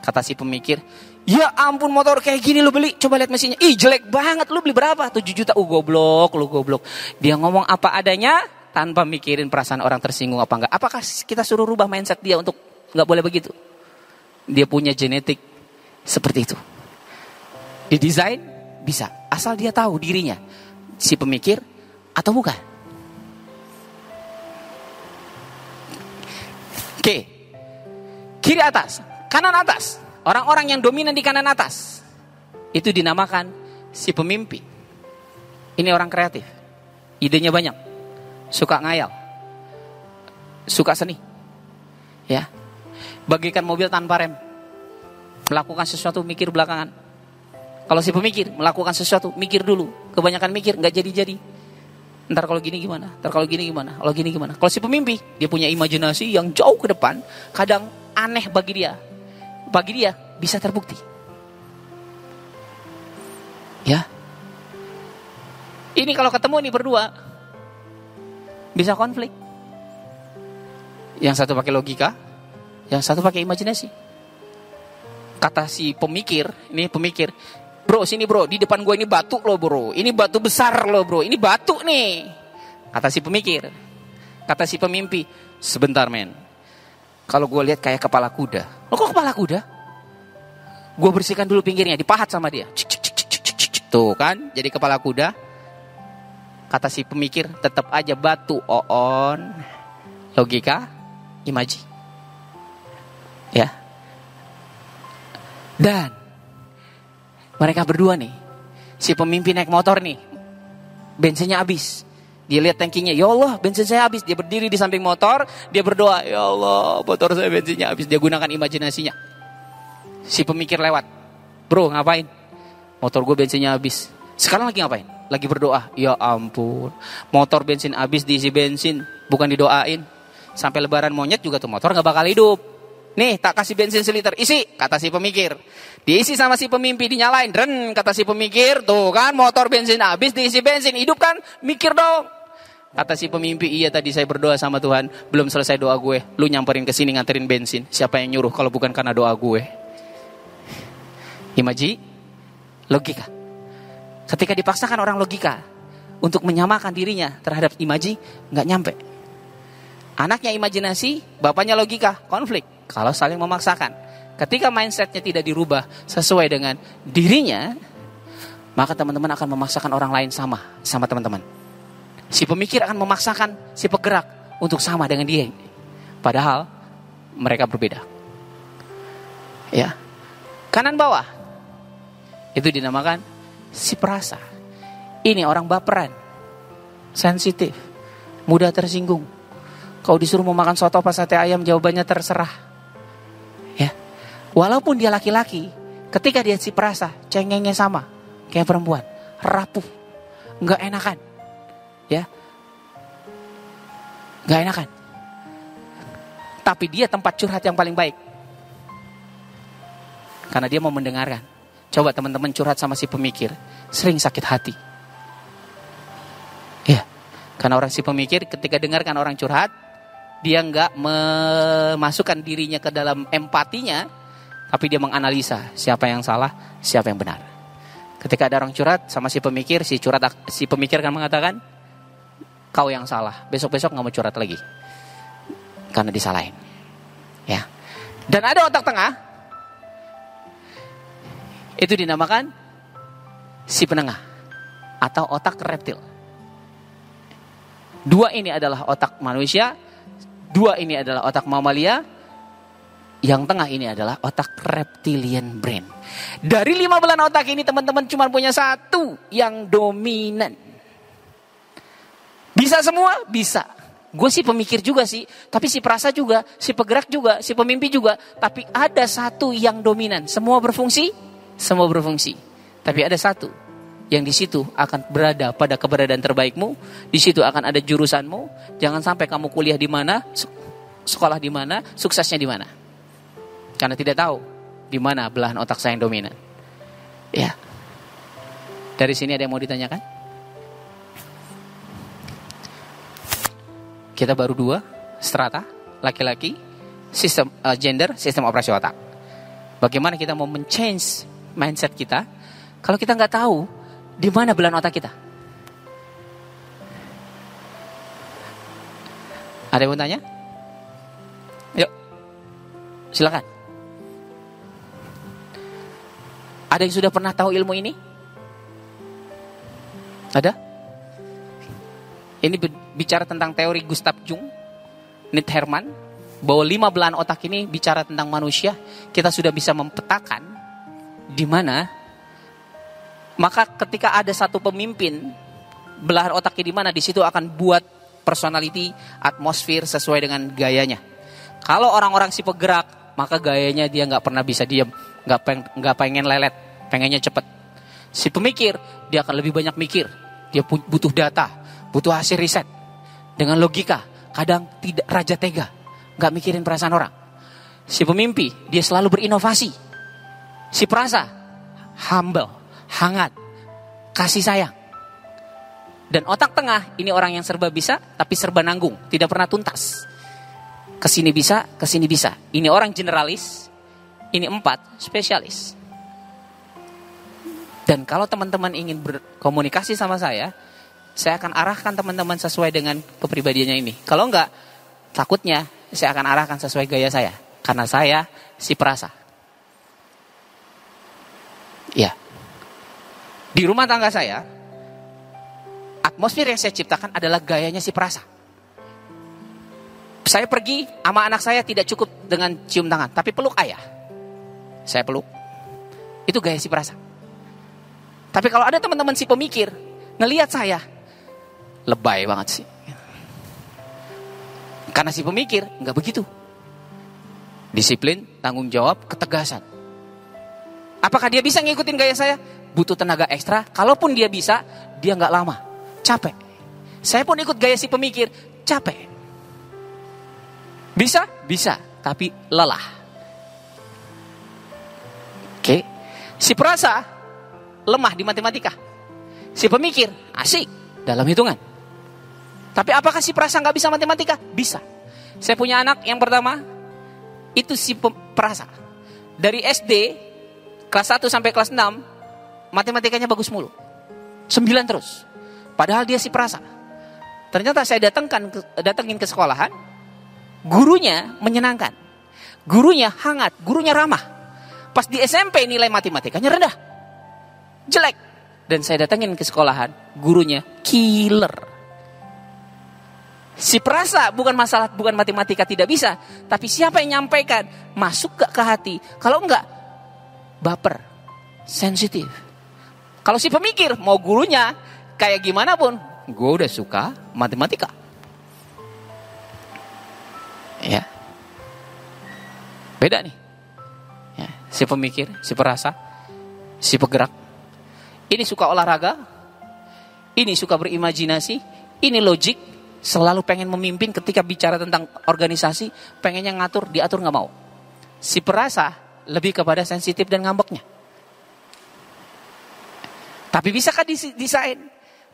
Kata si pemikir, ya ampun motor kayak gini lu beli. Coba lihat mesinnya. Ih jelek banget, lu beli berapa? 7 juta. Uh goblok, lu goblok. Dia ngomong apa adanya tanpa mikirin perasaan orang tersinggung apa enggak. Apakah kita suruh rubah mindset dia untuk nggak boleh begitu? Dia punya genetik seperti itu. Didesain bisa, asal dia tahu dirinya. Si pemikir atau bukan. Oke. Kiri atas, kanan atas. Orang-orang yang dominan di kanan atas. Itu dinamakan si pemimpin. Ini orang kreatif. Idenya banyak. Suka ngayal. Suka seni. Ya. Bagikan mobil tanpa rem. Melakukan sesuatu mikir belakangan. Kalau si pemikir melakukan sesuatu mikir dulu. Kebanyakan mikir nggak jadi-jadi. Ntar kalau gini gimana? Ntar kalau gini gimana? Kalau gini gimana? Kalau si pemimpi, dia punya imajinasi yang jauh ke depan, kadang aneh bagi dia. Bagi dia bisa terbukti. Ya. Ini kalau ketemu nih berdua bisa konflik. Yang satu pakai logika, yang satu pakai imajinasi. Kata si pemikir, ini pemikir, Bro, sini bro, di depan gue ini batu loh bro. Ini batu besar loh bro, ini batu nih. Kata si pemikir. Kata si pemimpi, sebentar men. Kalau gue lihat kayak kepala kuda. Lo kok kepala kuda? Gue bersihkan dulu pinggirnya, dipahat sama dia. Cik, cik, cik, cik, cik, cik. Tuh kan, jadi kepala kuda. Kata si pemikir, tetap aja batu oon. Logika, imaji. Ya. Dan mereka berdua nih. Si pemimpin naik motor nih. Bensinnya habis. Dia lihat tankinya, ya Allah bensin saya habis. Dia berdiri di samping motor, dia berdoa, ya Allah motor saya bensinnya habis. Dia gunakan imajinasinya. Si pemikir lewat, bro ngapain? Motor gue bensinnya habis. Sekarang lagi ngapain? Lagi berdoa, ya ampun. Motor bensin habis diisi bensin, bukan didoain. Sampai lebaran monyet juga tuh motor gak bakal hidup. Nih tak kasih bensin seliter, isi, kata si pemikir. Diisi sama si pemimpi, dinyalain, ren, kata si pemikir. Tuh kan motor bensin habis, diisi bensin, hidup kan? Mikir dong. Kata si pemimpi, iya tadi saya berdoa sama Tuhan, belum selesai doa gue. Lu nyamperin ke sini nganterin bensin. Siapa yang nyuruh kalau bukan karena doa gue? Imaji, logika. Ketika dipaksakan orang logika untuk menyamakan dirinya terhadap imaji, nggak nyampe. Anaknya imajinasi, bapaknya logika, konflik. Kalau saling memaksakan. Ketika mindsetnya tidak dirubah sesuai dengan dirinya, maka teman-teman akan memaksakan orang lain sama sama teman-teman. Si pemikir akan memaksakan si penggerak untuk sama dengan dia. Padahal mereka berbeda. Ya. Kanan bawah. Itu dinamakan si perasa. Ini orang baperan. Sensitif. Mudah tersinggung. Kau disuruh mau makan soto apa sate ayam jawabannya terserah. Ya. Walaupun dia laki-laki, ketika dia si perasa, cengengnya sama kayak perempuan, rapuh, nggak enakan. Ya. nggak enakan. Tapi dia tempat curhat yang paling baik. Karena dia mau mendengarkan. Coba teman-teman curhat sama si pemikir, sering sakit hati. Ya, karena orang si pemikir ketika dengarkan orang curhat, dia nggak memasukkan dirinya ke dalam empatinya, tapi dia menganalisa siapa yang salah, siapa yang benar. Ketika ada orang curhat sama si pemikir, si curhat si pemikir akan mengatakan, kau yang salah. Besok-besok nggak mau curhat lagi, karena disalahin. Ya, dan ada otak tengah itu dinamakan si penengah atau otak reptil. Dua ini adalah otak manusia, dua ini adalah otak mamalia, yang tengah ini adalah otak reptilian brain. Dari lima belah otak ini teman-teman cuma punya satu yang dominan. Bisa semua? Bisa. Gue sih pemikir juga sih, tapi si perasa juga, si penggerak juga, si pemimpi juga. Tapi ada satu yang dominan. Semua berfungsi? Semua berfungsi. Tapi ada satu yang di situ akan berada pada keberadaan terbaikmu, di situ akan ada jurusanmu. Jangan sampai kamu kuliah di mana, sekolah di mana, suksesnya di mana. Karena tidak tahu di mana belahan otak saya yang dominan. Ya. Dari sini ada yang mau ditanyakan? Kita baru dua strata, laki-laki, sistem uh, gender, sistem operasi otak. Bagaimana kita mau men-change mindset kita kalau kita nggak tahu di mana belahan otak kita? Ada yang mau tanya? Yuk, silakan. Ada yang sudah pernah tahu ilmu ini? Ada? Ini bicara tentang teori Gustav Jung, Nit Herman, bahwa lima belahan otak ini bicara tentang manusia. Kita sudah bisa mempetakan di mana maka ketika ada satu pemimpin belahan otaknya di mana di situ akan buat personality atmosfer sesuai dengan gayanya. Kalau orang-orang si penggerak maka gayanya dia nggak pernah bisa diam, nggak peng, nggak pengen lelet, pengennya cepet. Si pemikir dia akan lebih banyak mikir, dia butuh data, butuh hasil riset dengan logika. Kadang tidak raja tega, nggak mikirin perasaan orang. Si pemimpi dia selalu berinovasi, Si perasa humble, hangat, kasih sayang. Dan otak tengah ini orang yang serba bisa tapi serba nanggung, tidak pernah tuntas. Ke sini bisa, ke sini bisa. Ini orang generalis, ini empat spesialis. Dan kalau teman-teman ingin berkomunikasi sama saya, saya akan arahkan teman-teman sesuai dengan kepribadiannya ini. Kalau enggak, takutnya saya akan arahkan sesuai gaya saya. Karena saya si perasa. Ya. Di rumah tangga saya, atmosfer yang saya ciptakan adalah gayanya si perasa. Saya pergi sama anak saya tidak cukup dengan cium tangan, tapi peluk ayah. Saya peluk. Itu gaya si perasa. Tapi kalau ada teman-teman si pemikir, ngelihat saya, lebay banget sih. Karena si pemikir nggak begitu. Disiplin, tanggung jawab, ketegasan. Apakah dia bisa ngikutin gaya saya? Butuh tenaga ekstra. Kalaupun dia bisa, dia nggak lama. Capek. Saya pun ikut gaya si pemikir. Capek. Bisa? Bisa. Tapi lelah. Oke. Si perasa lemah di matematika. Si pemikir asik dalam hitungan. Tapi apakah si perasa nggak bisa matematika? Bisa. Saya punya anak yang pertama itu si perasa. Dari SD kelas 1 sampai kelas 6 matematikanya bagus mulu. 9 terus. Padahal dia si perasa. Ternyata saya datangkan datengin ke sekolahan, gurunya menyenangkan. Gurunya hangat, gurunya ramah. Pas di SMP nilai matematikanya rendah. Jelek. Dan saya datengin ke sekolahan, gurunya killer. Si perasa bukan masalah bukan matematika tidak bisa, tapi siapa yang nyampaikan masuk gak ke hati. Kalau enggak baper, sensitif. Kalau si pemikir mau gurunya kayak gimana pun, gue udah suka matematika. Ya, beda nih. Ya, si pemikir, si perasa, si penggerak. Ini suka olahraga, ini suka berimajinasi, ini logik, selalu pengen memimpin ketika bicara tentang organisasi, pengennya ngatur, diatur nggak mau. Si perasa lebih kepada sensitif dan ngambeknya. Tapi bisakah desain?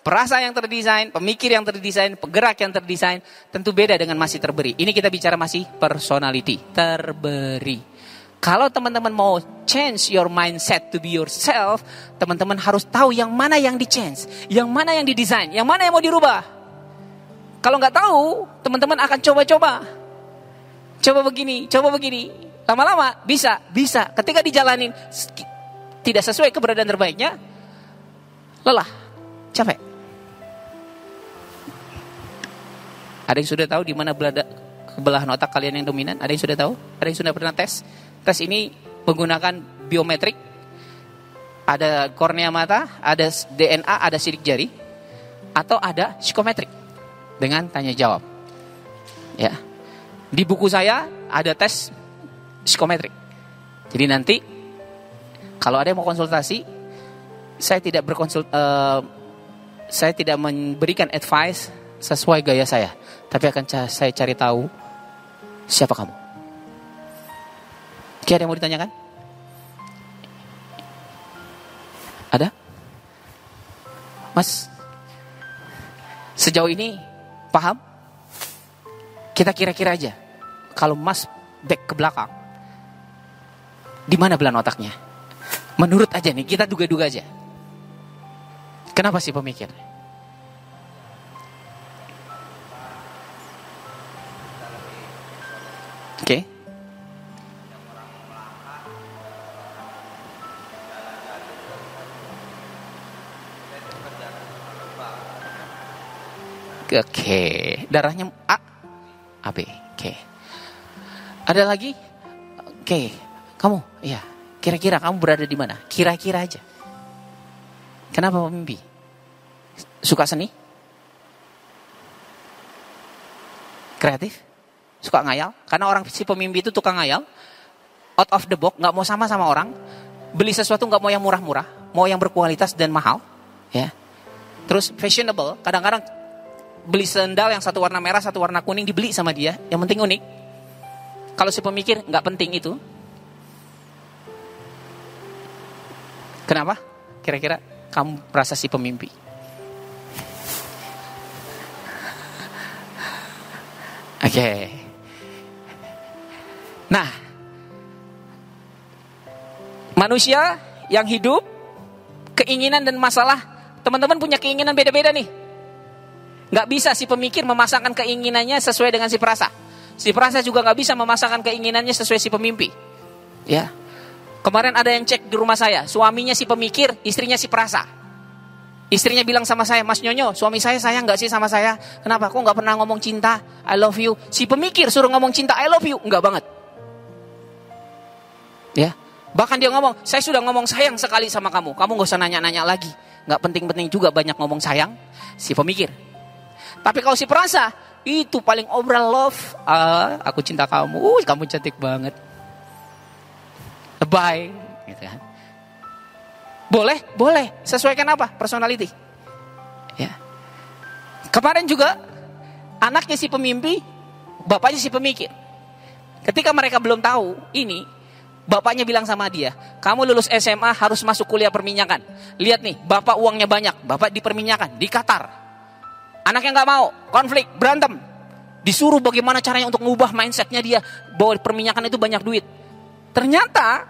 Perasa yang terdesain, pemikir yang terdesain, penggerak yang terdesain, tentu beda dengan masih terberi. Ini kita bicara masih personality, terberi. Kalau teman-teman mau change your mindset to be yourself, teman-teman harus tahu yang mana yang di change, yang mana yang didesain, yang mana yang mau dirubah. Kalau nggak tahu, teman-teman akan coba-coba. Coba begini, coba begini. Lama-lama bisa, bisa. Ketika dijalanin tidak sesuai keberadaan terbaiknya, lelah, capek. Ada yang sudah tahu di mana kebelahan otak kalian yang dominan? Ada yang sudah tahu? Ada yang sudah pernah tes? Tes ini menggunakan biometrik. Ada kornea mata, ada DNA, ada sidik jari, atau ada psikometrik dengan tanya jawab. Ya. Di buku saya ada tes psikometrik. Jadi nanti kalau ada yang mau konsultasi, saya tidak berkonsult, uh, saya tidak memberikan advice sesuai gaya saya, tapi akan saya cari tahu siapa kamu. Oke, ada yang mau ditanyakan? Ada? Mas, sejauh ini Paham? Kita kira-kira aja. Kalau Mas back ke belakang, di mana belan otaknya? Menurut aja nih, kita duga-duga aja. Kenapa sih pemikir? Oke. Okay. Oke, darahnya A, AB. Oke. Ada lagi? Oke, kamu, iya. Kira-kira kamu berada di mana? Kira-kira aja. Kenapa mimpi? Suka seni? Kreatif? Suka ngayal? Karena orang si pemimpi itu tukang ngayal. Out of the box, nggak mau sama sama orang. Beli sesuatu nggak mau yang murah-murah, mau yang berkualitas dan mahal. Ya. Terus fashionable, kadang-kadang beli sendal yang satu warna merah, satu warna kuning dibeli sama dia. Yang penting unik. Kalau si pemikir nggak penting itu. Kenapa? Kira-kira kamu merasa si pemimpi? Oke. Okay. Nah, manusia yang hidup, keinginan dan masalah, teman-teman punya keinginan beda-beda nih. Nggak bisa si pemikir memasangkan keinginannya sesuai dengan si perasa. Si perasa juga nggak bisa memasangkan keinginannya sesuai si pemimpi. Ya. Kemarin ada yang cek di rumah saya, suaminya si pemikir, istrinya si perasa. Istrinya bilang sama saya, Mas Nyonyo, suami saya sayang nggak sih sama saya? Kenapa? Kok nggak pernah ngomong cinta? I love you. Si pemikir suruh ngomong cinta, I love you, nggak banget. Ya, bahkan dia ngomong, saya sudah ngomong sayang sekali sama kamu. Kamu nggak usah nanya-nanya lagi. Nggak penting-penting juga banyak ngomong sayang. Si pemikir, tapi kalau si perasa, itu paling obral love. Ah, aku cinta kamu. Uh, kamu cantik banget. Bye. Gitu kan. Boleh, boleh. Sesuaikan apa? Personality. Ya. Kemarin juga anaknya si pemimpi, bapaknya si pemikir. Ketika mereka belum tahu ini, bapaknya bilang sama dia, kamu lulus SMA harus masuk kuliah perminyakan. Lihat nih, bapak uangnya banyak, bapak di perminyakan, di Qatar. Anaknya nggak mau, konflik, berantem. Disuruh bagaimana caranya untuk mengubah mindsetnya dia bahwa perminyakan itu banyak duit. Ternyata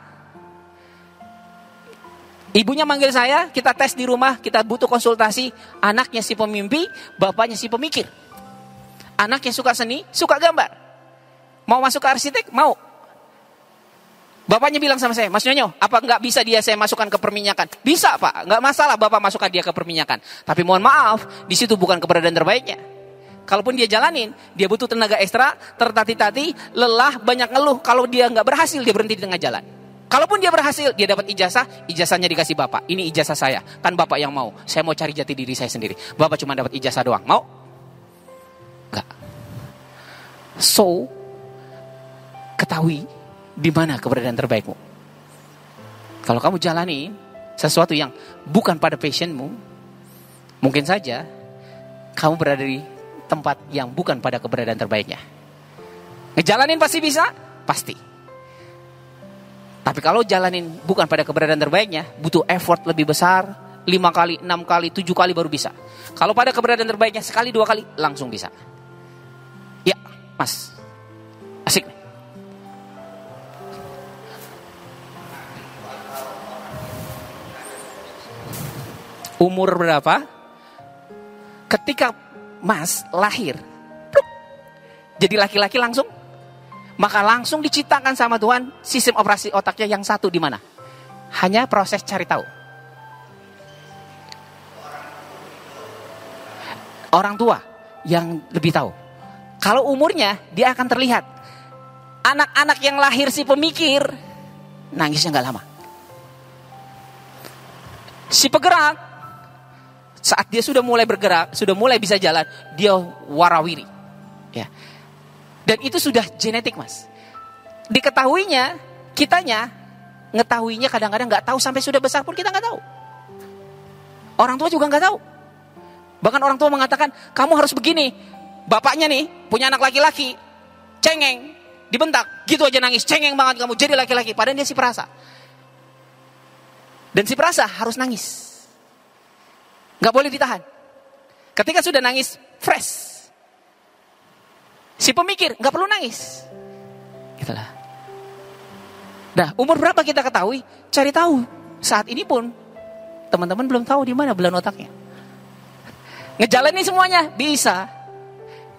ibunya manggil saya, kita tes di rumah, kita butuh konsultasi. Anaknya si pemimpi, bapaknya si pemikir. Anaknya suka seni, suka gambar. Mau masuk ke arsitek? Mau. Bapaknya bilang sama saya, Mas Nyonyo, apa nggak bisa dia saya masukkan ke perminyakan? Bisa Pak, nggak masalah Bapak masukkan dia ke perminyakan. Tapi mohon maaf, di situ bukan keberadaan terbaiknya. Kalaupun dia jalanin, dia butuh tenaga ekstra, tertati-tati, lelah, banyak ngeluh. Kalau dia nggak berhasil, dia berhenti di tengah jalan. Kalaupun dia berhasil, dia dapat ijazah, ijazahnya dikasih bapak. Ini ijazah saya, kan bapak yang mau. Saya mau cari jati diri saya sendiri. Bapak cuma dapat ijazah doang, mau? Enggak. So, ketahui di mana keberadaan terbaikmu. Kalau kamu jalani sesuatu yang bukan pada passionmu, mungkin saja kamu berada di tempat yang bukan pada keberadaan terbaiknya. Ngejalanin pasti bisa? Pasti. Tapi kalau jalanin bukan pada keberadaan terbaiknya, butuh effort lebih besar, lima kali, enam kali, tujuh kali baru bisa. Kalau pada keberadaan terbaiknya sekali, dua kali, langsung bisa. Ya, mas. Asik. Umur berapa? Ketika Mas lahir, pluk, jadi laki-laki langsung, maka langsung diciptakan sama Tuhan sistem operasi otaknya yang satu di mana? Hanya proses cari tahu. Orang tua yang lebih tahu. Kalau umurnya dia akan terlihat. Anak-anak yang lahir si pemikir nangisnya nggak lama. Si pegerak saat dia sudah mulai bergerak, sudah mulai bisa jalan, dia warawiri. Ya. Dan itu sudah genetik, Mas. Diketahuinya, kitanya ngetahuinya kadang-kadang nggak tahu sampai sudah besar pun kita nggak tahu. Orang tua juga nggak tahu. Bahkan orang tua mengatakan, kamu harus begini. Bapaknya nih punya anak laki-laki, cengeng, dibentak, gitu aja nangis, cengeng banget kamu jadi laki-laki. Padahal dia si perasa. Dan si perasa harus nangis. Gak boleh ditahan. Ketika sudah nangis, fresh. Si pemikir gak perlu nangis. Itulah. Nah, umur berapa kita ketahui? Cari tahu. Saat ini pun teman-teman belum tahu di mana belan otaknya. Ngejalani semuanya bisa.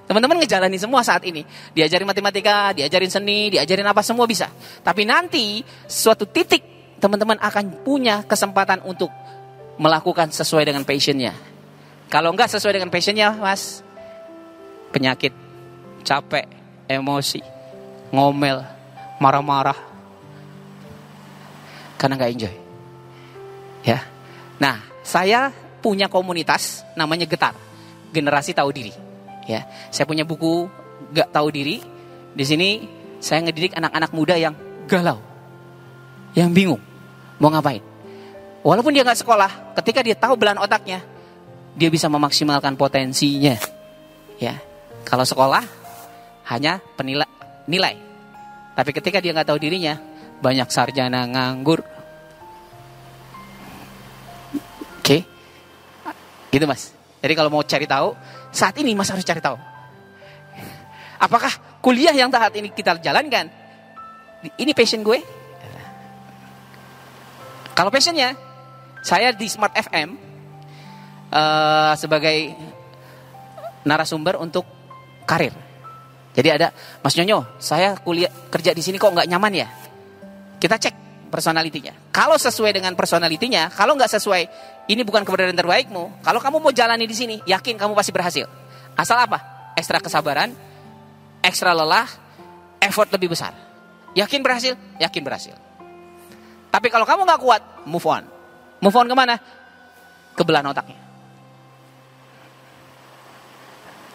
Teman-teman ngejalani semua saat ini. Diajarin matematika, diajarin seni, diajarin apa semua bisa. Tapi nanti suatu titik teman-teman akan punya kesempatan untuk melakukan sesuai dengan passionnya. Kalau enggak sesuai dengan passionnya, mas, penyakit, capek, emosi, ngomel, marah-marah, karena nggak enjoy. Ya, nah saya punya komunitas namanya Getar, generasi tahu diri. Ya, saya punya buku gak tahu diri. Di sini saya ngedidik anak-anak muda yang galau, yang bingung mau ngapain. Walaupun dia nggak sekolah, ketika dia tahu belahan otaknya, dia bisa memaksimalkan potensinya. Ya, kalau sekolah hanya penilai nilai. Tapi ketika dia nggak tahu dirinya, banyak sarjana nganggur. Oke, okay. gitu mas. Jadi kalau mau cari tahu, saat ini mas harus cari tahu. Apakah kuliah yang saat ini kita jalankan, ini passion gue? Kalau passionnya, saya di Smart FM uh, eh, sebagai narasumber untuk karir. Jadi ada Mas Nyonyo, saya kuliah kerja di sini kok nggak nyaman ya? Kita cek personalitinya. Kalau sesuai dengan personalitinya, kalau nggak sesuai, ini bukan keberadaan terbaikmu. Kalau kamu mau jalani di sini, yakin kamu pasti berhasil. Asal apa? Ekstra kesabaran, ekstra lelah, effort lebih besar. Yakin berhasil? Yakin berhasil. Tapi kalau kamu nggak kuat, move on. Move on ke mana? Ke belahan otaknya.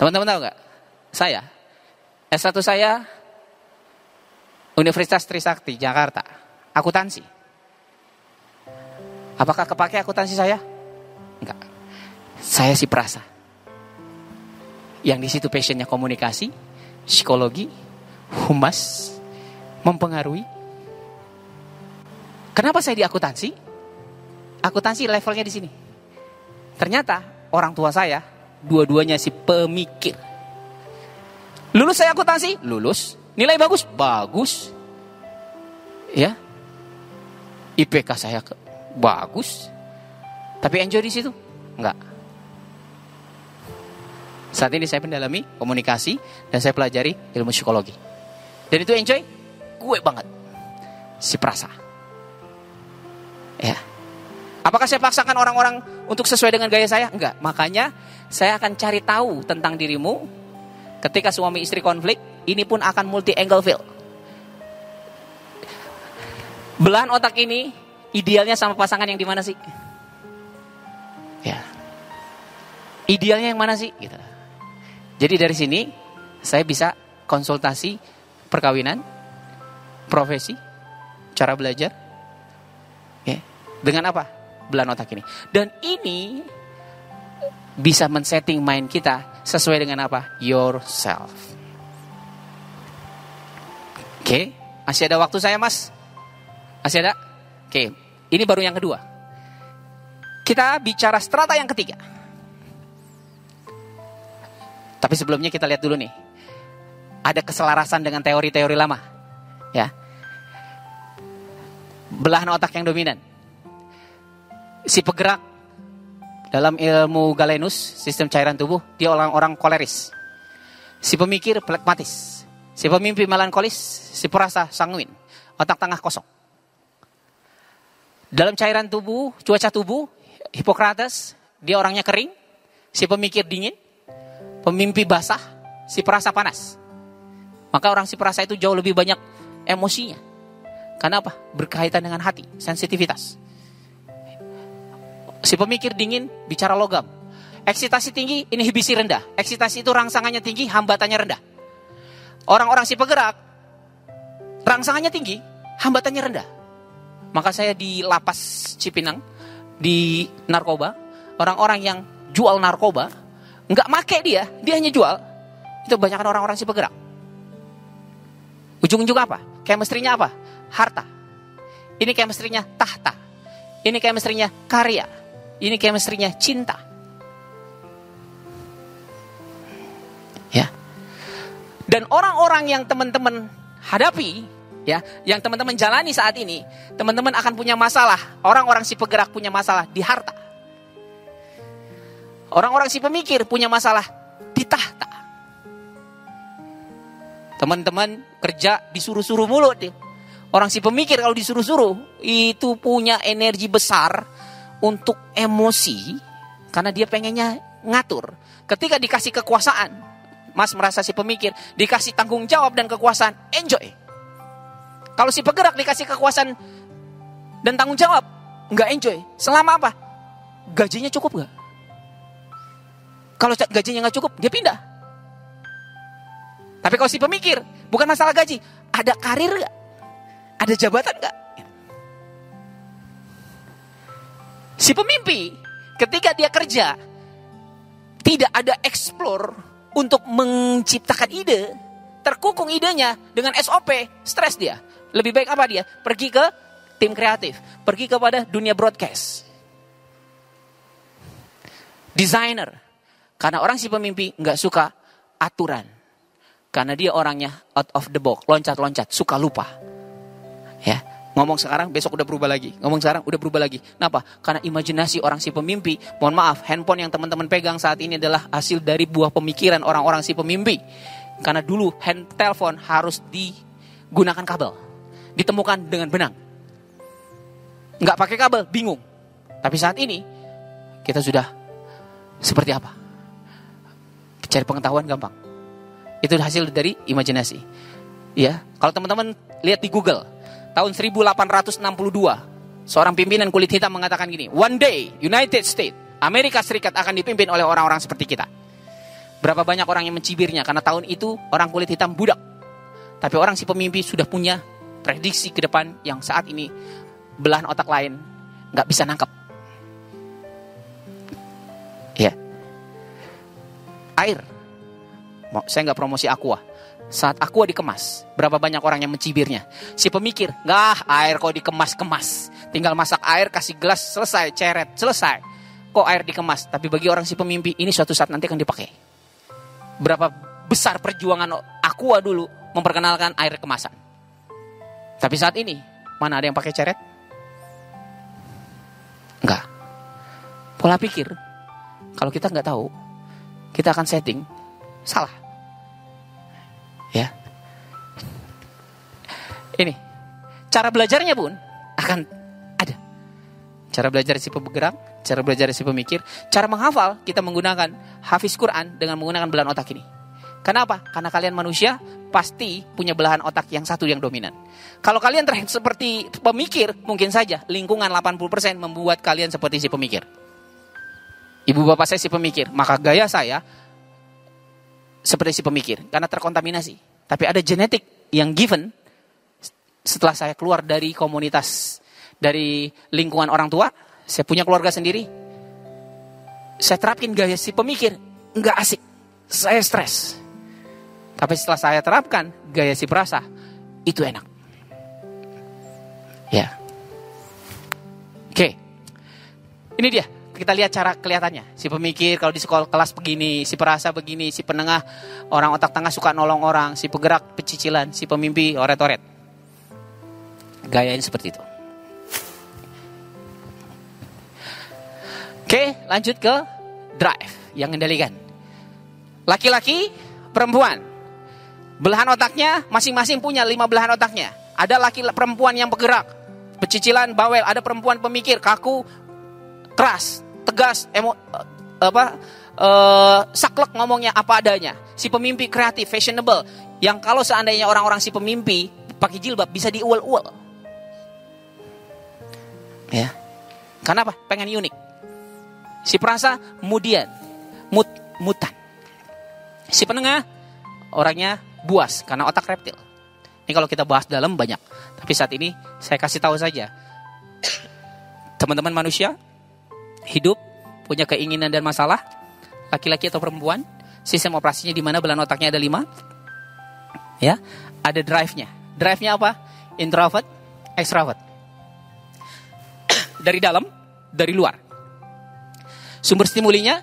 Teman-teman tahu nggak? Saya, S1 saya Universitas Trisakti, Jakarta. Akuntansi. Apakah kepake akuntansi saya? Enggak. Saya si perasa. Yang di situ passionnya komunikasi, psikologi, humas, mempengaruhi. Kenapa saya di akuntansi? Akuntansi levelnya di sini. Ternyata orang tua saya dua-duanya si pemikir. Lulus saya akuntansi, lulus. Nilai bagus, bagus. Ya. IPK saya ke, bagus. Tapi enjoy di situ? Enggak. Saat ini saya mendalami komunikasi dan saya pelajari ilmu psikologi. Dan itu enjoy? Gue banget. Si perasa. Ya. Apakah saya paksakan orang-orang untuk sesuai dengan gaya saya? Enggak. Makanya saya akan cari tahu tentang dirimu Ketika suami istri konflik, ini pun akan multi angle fail. Belahan otak ini idealnya sama pasangan yang di mana sih? Ya. Idealnya yang mana sih? Gitu. Jadi dari sini saya bisa konsultasi perkawinan, profesi, cara belajar. Ya. Dengan apa? Belahan otak ini. Dan ini bisa men-setting mind kita sesuai dengan apa? Yourself. Oke, masih ada waktu saya mas? Masih ada? Oke, ini baru yang kedua. Kita bicara strata yang ketiga. Tapi sebelumnya kita lihat dulu nih. Ada keselarasan dengan teori-teori lama. Ya. Belahan otak yang dominan. Si penggerak dalam ilmu Galenus, sistem cairan tubuh, dia orang-orang koleris. Si pemikir plekmatis. Si pemimpi melankolis, si perasa sanguin. Otak tengah kosong. Dalam cairan tubuh, cuaca tubuh, Hippocrates, dia orangnya kering. Si pemikir dingin. Pemimpi basah, si perasa panas. Maka orang si perasa itu jauh lebih banyak emosinya. Karena apa? Berkaitan dengan hati, sensitivitas. Si pemikir dingin bicara logam. Eksitasi tinggi, inhibisi rendah. Eksitasi itu rangsangannya tinggi, hambatannya rendah. Orang-orang si penggerak, rangsangannya tinggi, hambatannya rendah. Maka saya di lapas Cipinang, di narkoba, orang-orang yang jual narkoba, nggak make dia, dia hanya jual. Itu kebanyakan orang-orang si penggerak. Ujung-ujung apa? Chemistry-nya apa? Harta. Ini chemistry-nya tahta. Ini chemistry-nya karya. Ini chemistry-nya cinta. Ya. Dan orang-orang yang teman-teman hadapi, ya, yang teman-teman jalani saat ini, teman-teman akan punya masalah. Orang-orang si penggerak punya masalah di harta. Orang-orang si pemikir punya masalah di tahta. Teman-teman kerja disuruh-suruh mulut dia. Orang si pemikir kalau disuruh-suruh itu punya energi besar untuk emosi karena dia pengennya ngatur. Ketika dikasih kekuasaan, Mas merasa si pemikir dikasih tanggung jawab dan kekuasaan, enjoy. Kalau si penggerak dikasih kekuasaan dan tanggung jawab, nggak enjoy. Selama apa? Gajinya cukup nggak? Kalau gajinya nggak cukup, dia pindah. Tapi kalau si pemikir, bukan masalah gaji, ada karir nggak? Ada jabatan nggak? Si pemimpi ketika dia kerja tidak ada explore untuk menciptakan ide, terkukung idenya dengan SOP, stres dia. Lebih baik apa dia? Pergi ke tim kreatif, pergi kepada dunia broadcast. Designer. Karena orang si pemimpi nggak suka aturan. Karena dia orangnya out of the box, loncat-loncat, suka lupa. Ya, Ngomong sekarang, besok udah berubah lagi. Ngomong sekarang, udah berubah lagi. Kenapa? Karena imajinasi orang si pemimpi, mohon maaf, handphone yang teman-teman pegang saat ini adalah hasil dari buah pemikiran orang-orang si pemimpi. Karena dulu hand telepon harus digunakan kabel. Ditemukan dengan benang. Nggak pakai kabel, bingung. Tapi saat ini, kita sudah seperti apa? Cari pengetahuan gampang. Itu hasil dari imajinasi. Ya, kalau teman-teman lihat di Google, tahun 1862, seorang pimpinan kulit hitam mengatakan gini, one day United States, Amerika Serikat akan dipimpin oleh orang-orang seperti kita. Berapa banyak orang yang mencibirnya karena tahun itu orang kulit hitam budak. Tapi orang si pemimpi sudah punya prediksi ke depan yang saat ini belahan otak lain nggak bisa nangkep. Ya. Air. Saya nggak promosi aqua saat aqua dikemas, berapa banyak orang yang mencibirnya. Si pemikir, nggak air kok dikemas-kemas. Tinggal masak air, kasih gelas, selesai, ceret, selesai. Kok air dikemas? Tapi bagi orang si pemimpi, ini suatu saat nanti akan dipakai. Berapa besar perjuangan aqua dulu memperkenalkan air kemasan. Tapi saat ini, mana ada yang pakai ceret? Enggak. Pola pikir, kalau kita nggak tahu, kita akan setting, salah. Ya. Ini. Cara belajarnya pun akan ada. Cara belajar si penggerak, cara belajar si pemikir, cara menghafal kita menggunakan hafiz Quran dengan menggunakan belahan otak ini. Kenapa? Karena kalian manusia pasti punya belahan otak yang satu yang dominan. Kalau kalian terlihat seperti pemikir, mungkin saja lingkungan 80% membuat kalian seperti si pemikir. Ibu bapak saya si pemikir, maka gaya saya seperti si pemikir karena terkontaminasi. Tapi ada genetik yang given setelah saya keluar dari komunitas dari lingkungan orang tua, saya punya keluarga sendiri. Saya terapin gaya si pemikir, nggak asik. Saya stres. Tapi setelah saya terapkan gaya si perasa, itu enak. Ya. Oke. Ini dia. Kita lihat cara kelihatannya. Si pemikir kalau di sekolah kelas begini, si perasa begini, si penengah orang otak tengah suka nolong orang, si penggerak pecicilan, si pemimpi oret-oret. Gayanya seperti itu. Oke, lanjut ke drive yang mengendalikan. Laki-laki, perempuan. Belahan otaknya masing-masing punya lima belahan otaknya. Ada laki perempuan yang bergerak, pecicilan, bawel. Ada perempuan pemikir, kaku, keras, tegas, emo, apa, uh, saklek ngomongnya apa adanya. Si pemimpi kreatif, fashionable. Yang kalau seandainya orang-orang si pemimpi pakai jilbab bisa diuel-uel. Ya. Karena apa? Pengen unik. Si perasa kemudian mut, mutan. Si penengah orangnya buas karena otak reptil. Ini kalau kita bahas dalam banyak. Tapi saat ini saya kasih tahu saja. Teman-teman manusia hidup punya keinginan dan masalah, laki-laki atau perempuan, sistem operasinya di mana belan otaknya ada lima, ya, ada drive-nya. Drive-nya apa? Introvert, extrovert. dari dalam, dari luar. Sumber stimulinya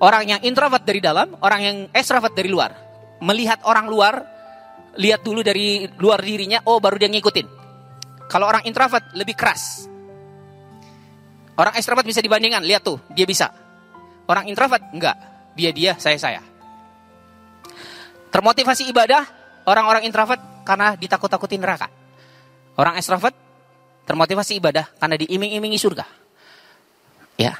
orang yang introvert dari dalam, orang yang extrovert dari luar. Melihat orang luar, lihat dulu dari luar dirinya, oh baru dia ngikutin. Kalau orang introvert lebih keras. Orang extrovert bisa dibandingkan, lihat tuh, dia bisa. Orang introvert enggak, dia dia, saya saya. Termotivasi ibadah orang-orang introvert karena ditakut-takutin neraka. Orang extrovert termotivasi ibadah karena diiming-imingi surga. Ya.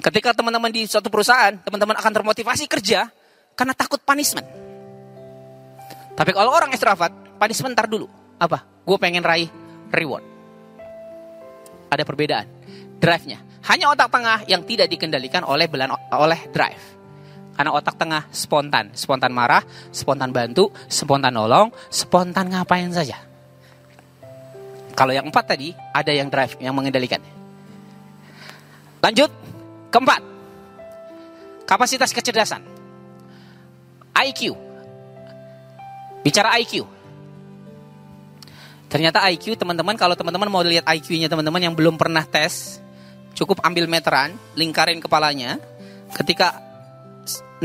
Ketika teman-teman di suatu perusahaan, teman-teman akan termotivasi kerja karena takut punishment. Tapi kalau orang extrovert, punishment ntar dulu. Apa? Gue pengen raih reward. Ada perbedaan. Drive-nya. Hanya otak tengah yang tidak dikendalikan oleh belan oleh drive. Karena otak tengah spontan. Spontan marah, spontan bantu, spontan nolong, spontan ngapain saja. Kalau yang empat tadi, ada yang drive, yang mengendalikan. Lanjut, keempat. Kapasitas kecerdasan. IQ. Bicara IQ. Ternyata IQ teman-teman kalau teman-teman mau lihat IQ-nya teman-teman yang belum pernah tes, cukup ambil meteran, lingkarin kepalanya. Ketika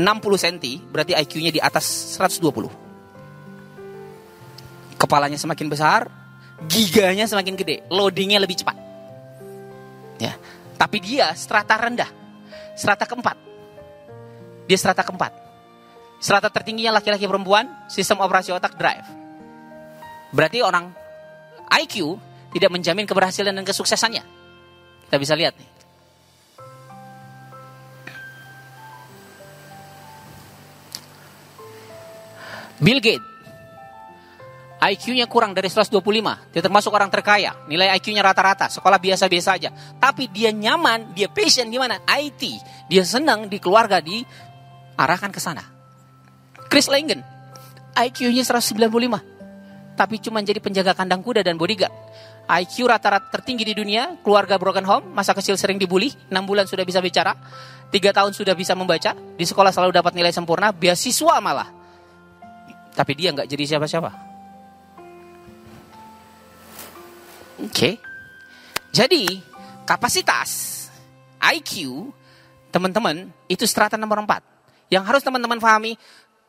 60 cm berarti IQ-nya di atas 120. Kepalanya semakin besar, giganya semakin gede, loadingnya lebih cepat. Ya, tapi dia strata rendah, strata keempat. Dia strata keempat. Strata tertingginya laki-laki perempuan, sistem operasi otak drive. Berarti orang IQ tidak menjamin keberhasilan dan kesuksesannya. Kita bisa lihat nih. Bill Gates IQ-nya kurang dari 125. Dia termasuk orang terkaya. Nilai IQ-nya rata-rata. Sekolah biasa-biasa aja. Tapi dia nyaman, dia passion di mana? IT. Dia senang di keluarga diarahkan ke sana. Chris Langen. IQ-nya 195. Tapi cuma jadi penjaga kandang kuda dan bodyguard. IQ rata-rata tertinggi di dunia, keluarga broken home, masa kecil sering dibully, 6 bulan sudah bisa bicara, 3 tahun sudah bisa membaca, di sekolah selalu dapat nilai sempurna, beasiswa malah. Tapi dia nggak jadi siapa-siapa. Oke. Okay. Jadi, kapasitas IQ teman-teman itu strata nomor 4. Yang harus teman-teman pahami,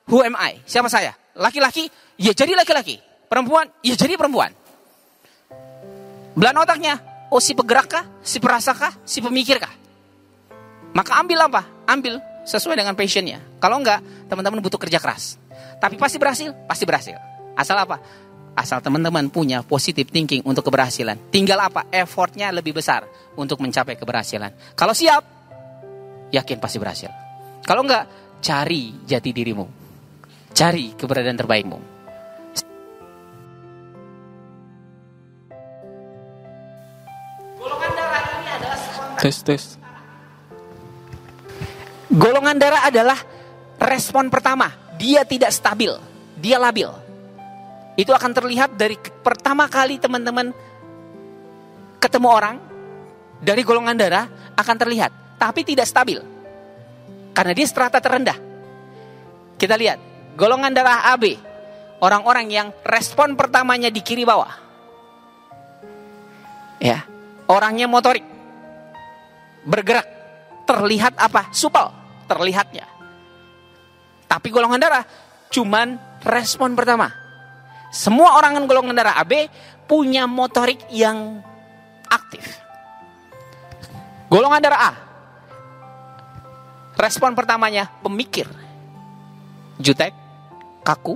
who am I? Siapa saya? Laki-laki, ya jadi laki-laki. Perempuan, ya jadi perempuan. Belan otaknya, oh si penggerak kah? Si perasa kah? Si pemikir kah? Maka ambil apa? Ambil sesuai dengan passionnya. Kalau enggak, teman-teman butuh kerja keras. Tapi pasti berhasil, pasti berhasil. Asal apa? Asal teman-teman punya positive thinking untuk keberhasilan. Tinggal apa? Effortnya lebih besar untuk mencapai keberhasilan. Kalau siap, yakin pasti berhasil. Kalau enggak, cari jati dirimu. Cari keberadaan terbaikmu. Tes tes. Golongan darah adalah respon pertama. Dia tidak stabil, dia labil. Itu akan terlihat dari pertama kali teman-teman ketemu orang dari golongan darah akan terlihat, tapi tidak stabil. Karena dia strata terendah. Kita lihat, golongan darah AB, orang-orang yang respon pertamanya di kiri bawah. Ya, orangnya motorik. Bergerak, terlihat apa? Supel, terlihatnya. Tapi golongan darah cuman respon pertama. Semua orang golongan darah AB punya motorik yang aktif. Golongan darah A. Respon pertamanya pemikir. Jutek, kaku,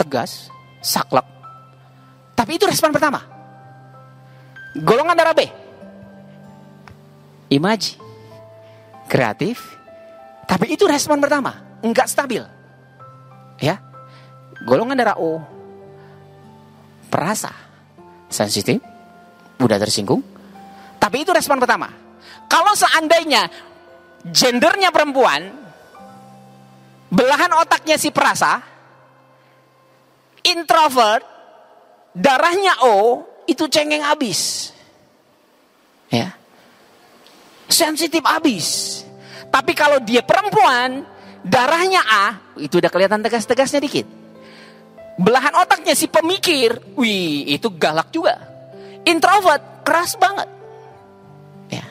tegas, saklek. Tapi itu respon pertama. Golongan darah B. Imaji. Kreatif. Tapi itu respon pertama. Enggak stabil. Ya. Golongan darah O. Perasa. Sensitif. Mudah tersinggung. Tapi itu respon pertama. Kalau seandainya gendernya perempuan, belahan otaknya si perasa, introvert, darahnya O, itu cengeng abis. Ya. Sensitif abis. Tapi kalau dia perempuan, darahnya A, itu udah kelihatan tegas-tegasnya dikit. Belahan otaknya si pemikir, wih itu galak juga. Introvert, keras banget. Ya.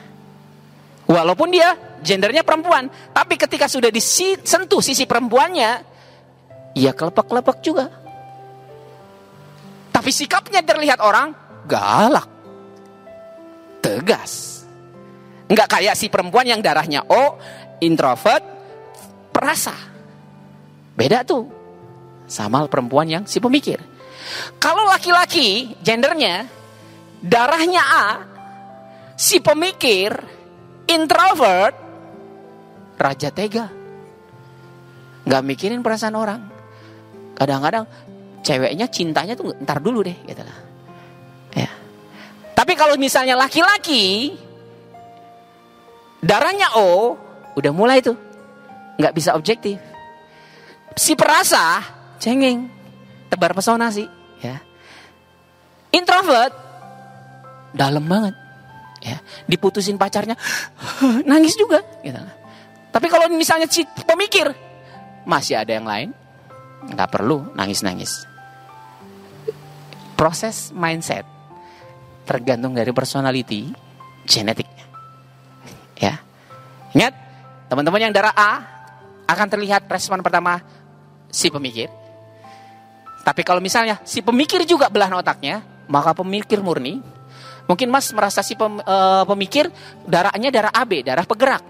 Walaupun dia gendernya perempuan, tapi ketika sudah disentuh sisi perempuannya, ya kelepek-kelepek juga. Tapi sikapnya terlihat orang galak. Tegas. Enggak kayak si perempuan yang darahnya O, introvert, perasa. Beda tuh. Sama perempuan yang si pemikir. Kalau laki-laki, gendernya, darahnya A, si pemikir, introvert, raja tega. Nggak mikirin perasaan orang. Kadang-kadang ceweknya cintanya tuh ntar dulu deh gitu lah. Ya. Tapi kalau misalnya laki-laki darahnya O udah mulai tuh nggak bisa objektif. Si perasa cengeng, tebar pesona sih, ya. Introvert dalam banget, ya. Diputusin pacarnya nangis juga, gitu. Tapi kalau misalnya si pemikir masih ada yang lain, nggak perlu nangis-nangis. Proses mindset tergantung dari personality, genetiknya. Ya. Ingat, teman-teman yang darah A akan terlihat respon pertama si pemikir. Tapi kalau misalnya si pemikir juga belahan otaknya, maka pemikir murni. Mungkin Mas merasa si pem- eh, pemikir darahnya darah AB, darah penggerak.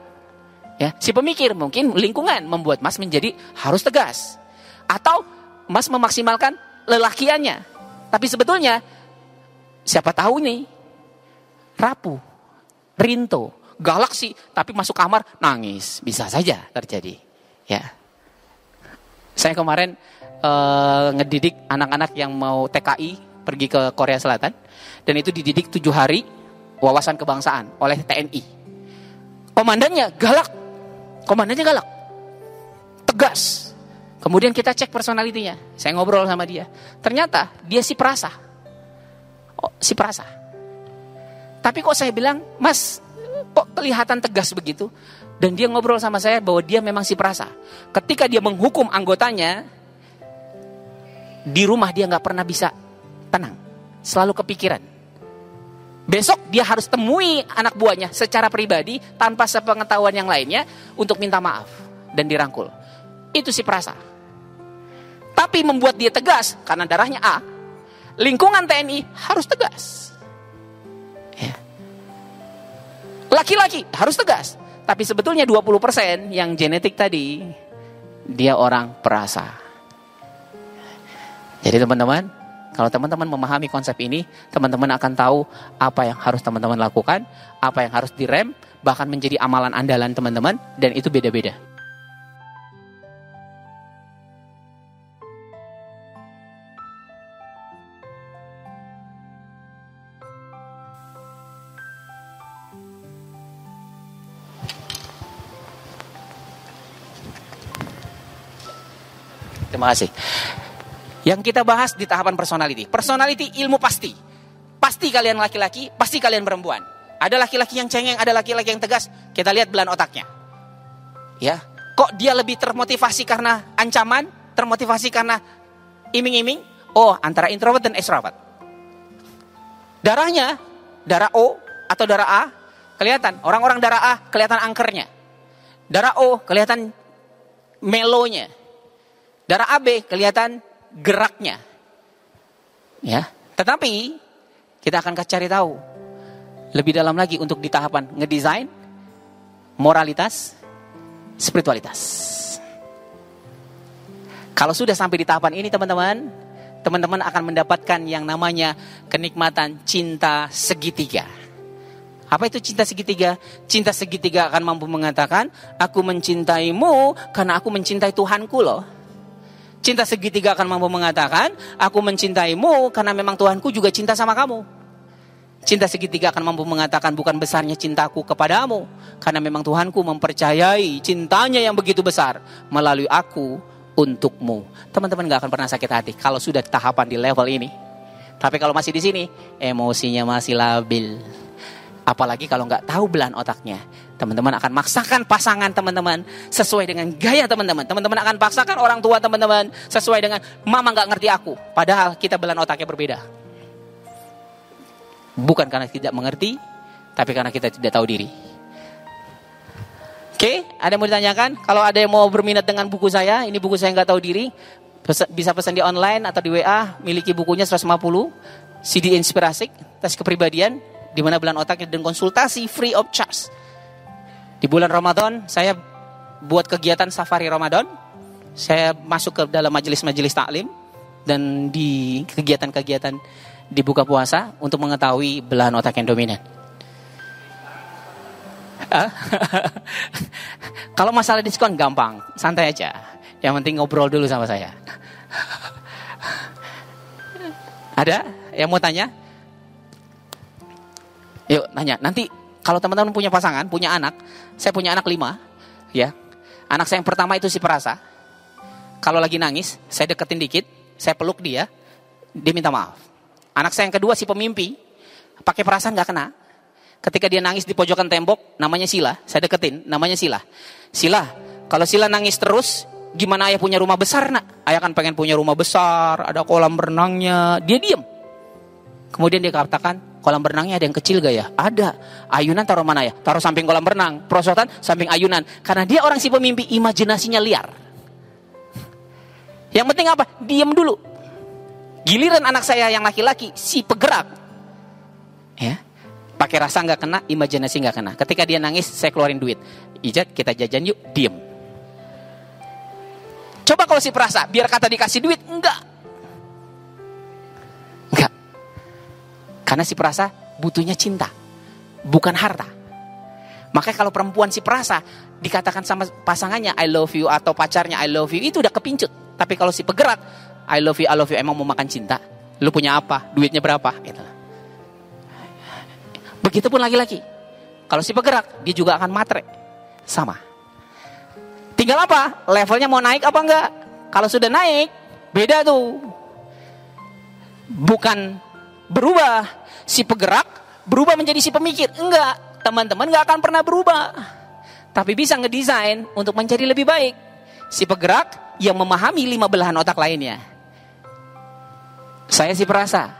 Ya, si pemikir mungkin lingkungan membuat Mas menjadi harus tegas. Atau Mas memaksimalkan lelakiannya. Tapi sebetulnya siapa tahu nih rapuh, rinto, galaksi, tapi masuk kamar nangis, bisa saja terjadi. Ya. Saya kemarin eh, ngedidik anak-anak yang mau TKI pergi ke Korea Selatan dan itu dididik tujuh hari wawasan kebangsaan oleh TNI. Komandannya galak, komandannya galak, tegas. Kemudian kita cek personalitinya. Saya ngobrol sama dia. Ternyata dia si perasa. Oh, si perasa. Tapi kok saya bilang, Mas, kok kelihatan tegas begitu? Dan dia ngobrol sama saya bahwa dia memang si perasa. Ketika dia menghukum anggotanya, di rumah dia nggak pernah bisa tenang. Selalu kepikiran. Besok dia harus temui anak buahnya secara pribadi tanpa sepengetahuan yang lainnya untuk minta maaf dan dirangkul. Itu si perasa. Tapi membuat dia tegas karena darahnya A. Lingkungan TNI harus tegas. Laki-laki harus tegas. Tapi sebetulnya 20% yang genetik tadi dia orang perasa. Jadi teman-teman, kalau teman-teman memahami konsep ini, teman-teman akan tahu apa yang harus teman-teman lakukan, apa yang harus direm, bahkan menjadi amalan andalan teman-teman dan itu beda-beda. Terima kasih. Yang kita bahas di tahapan personality. Personality ilmu pasti. Pasti kalian laki-laki, pasti kalian perempuan. Ada laki-laki yang cengeng, ada laki-laki yang tegas. Kita lihat belan otaknya. Ya, kok dia lebih termotivasi karena ancaman, termotivasi karena iming-iming? Oh, antara introvert dan extrovert. Darahnya, darah O atau darah A, kelihatan. Orang-orang darah A kelihatan angkernya. Darah O kelihatan melonya. Darah AB kelihatan geraknya. Ya, tetapi kita akan cari tahu lebih dalam lagi untuk di tahapan ngedesain moralitas, spiritualitas. Kalau sudah sampai di tahapan ini teman-teman, teman-teman akan mendapatkan yang namanya kenikmatan cinta segitiga. Apa itu cinta segitiga? Cinta segitiga akan mampu mengatakan, aku mencintaimu karena aku mencintai Tuhanku loh. Cinta segitiga akan mampu mengatakan, aku mencintaimu karena memang Tuhanku juga cinta sama kamu. Cinta segitiga akan mampu mengatakan bukan besarnya cintaku kepadamu. Karena memang Tuhanku mempercayai cintanya yang begitu besar melalui aku untukmu. Teman-teman gak akan pernah sakit hati kalau sudah tahapan di level ini. Tapi kalau masih di sini, emosinya masih labil. Apalagi kalau nggak tahu belan otaknya. Teman-teman akan maksakan pasangan teman-teman sesuai dengan gaya teman-teman. Teman-teman akan paksakan orang tua teman-teman sesuai dengan mama nggak ngerti aku. Padahal kita belan otaknya berbeda. Bukan karena tidak mengerti, tapi karena kita tidak tahu diri. Oke, ada yang mau ditanyakan? Kalau ada yang mau berminat dengan buku saya, ini buku saya nggak tahu diri, bisa pesan di online atau di WA, miliki bukunya 150, CD inspirasi, tes kepribadian, di mana bulan otaknya dan konsultasi free of charge. Di bulan Ramadan saya buat kegiatan safari Ramadan. Saya masuk ke dalam majelis-majelis taklim dan di kegiatan-kegiatan di buka puasa untuk mengetahui belahan otak yang dominan. Kalau masalah diskon gampang, santai aja. Yang penting ngobrol dulu sama saya. Ada yang mau tanya? Yuk nanya. Nanti kalau teman-teman punya pasangan, punya anak, saya punya anak lima, ya. Anak saya yang pertama itu si perasa. Kalau lagi nangis, saya deketin dikit, saya peluk dia, dia minta maaf. Anak saya yang kedua si pemimpi, pakai perasaan nggak kena. Ketika dia nangis di pojokan tembok, namanya Sila, saya deketin, namanya Sila. Sila, kalau Sila nangis terus, gimana ayah punya rumah besar nak? Ayah kan pengen punya rumah besar, ada kolam renangnya. Dia diem. Kemudian dia katakan, kolam berenangnya ada yang kecil gak ya? Ada. Ayunan taruh mana ya? Taruh samping kolam berenang. Prosotan samping ayunan. Karena dia orang si pemimpi, imajinasinya liar. Yang penting apa? Diem dulu. Giliran anak saya yang laki-laki, si pegerak. Ya, pakai rasa nggak kena, imajinasi nggak kena. Ketika dia nangis, saya keluarin duit. Ijat, kita jajan yuk, diem. Coba kalau si perasa, biar kata dikasih duit. Enggak. Karena si perasa butuhnya cinta, bukan harta. Makanya kalau perempuan si perasa dikatakan sama pasangannya I love you atau pacarnya I love you itu udah kepincut. Tapi kalau si pegerak I love you, I love you emang mau makan cinta. Lu punya apa? Duitnya berapa? Gitu. Begitupun laki-laki. Kalau si pegerak, dia juga akan matre. Sama. Tinggal apa? Levelnya mau naik apa enggak? Kalau sudah naik, beda tuh. Bukan berubah. Si pegerak berubah menjadi si pemikir. Enggak. Teman-teman enggak akan pernah berubah. Tapi bisa ngedesain untuk menjadi lebih baik. Si pegerak yang memahami lima belahan otak lainnya. Saya si perasa.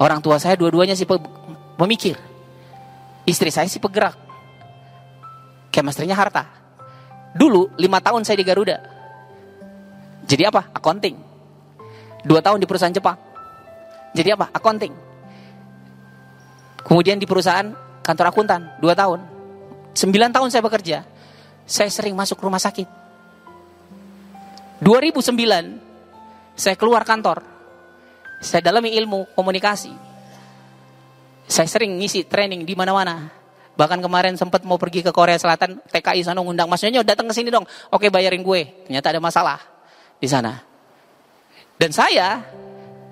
Orang tua saya dua-duanya si pemikir. Istri saya si pegerak. Chemistry-nya harta. Dulu lima tahun saya di Garuda. Jadi apa? Accounting. Dua tahun di perusahaan Jepang. Jadi apa? Accounting. Kemudian di perusahaan kantor akuntan. Dua tahun. Sembilan tahun saya bekerja. Saya sering masuk rumah sakit. 2009 saya keluar kantor. Saya dalami ilmu komunikasi. Saya sering ngisi training di mana-mana. Bahkan kemarin sempat mau pergi ke Korea Selatan, TKI sana ngundang masnya datang ke sini dong. Oke, bayarin gue. Ternyata ada masalah di sana. Dan saya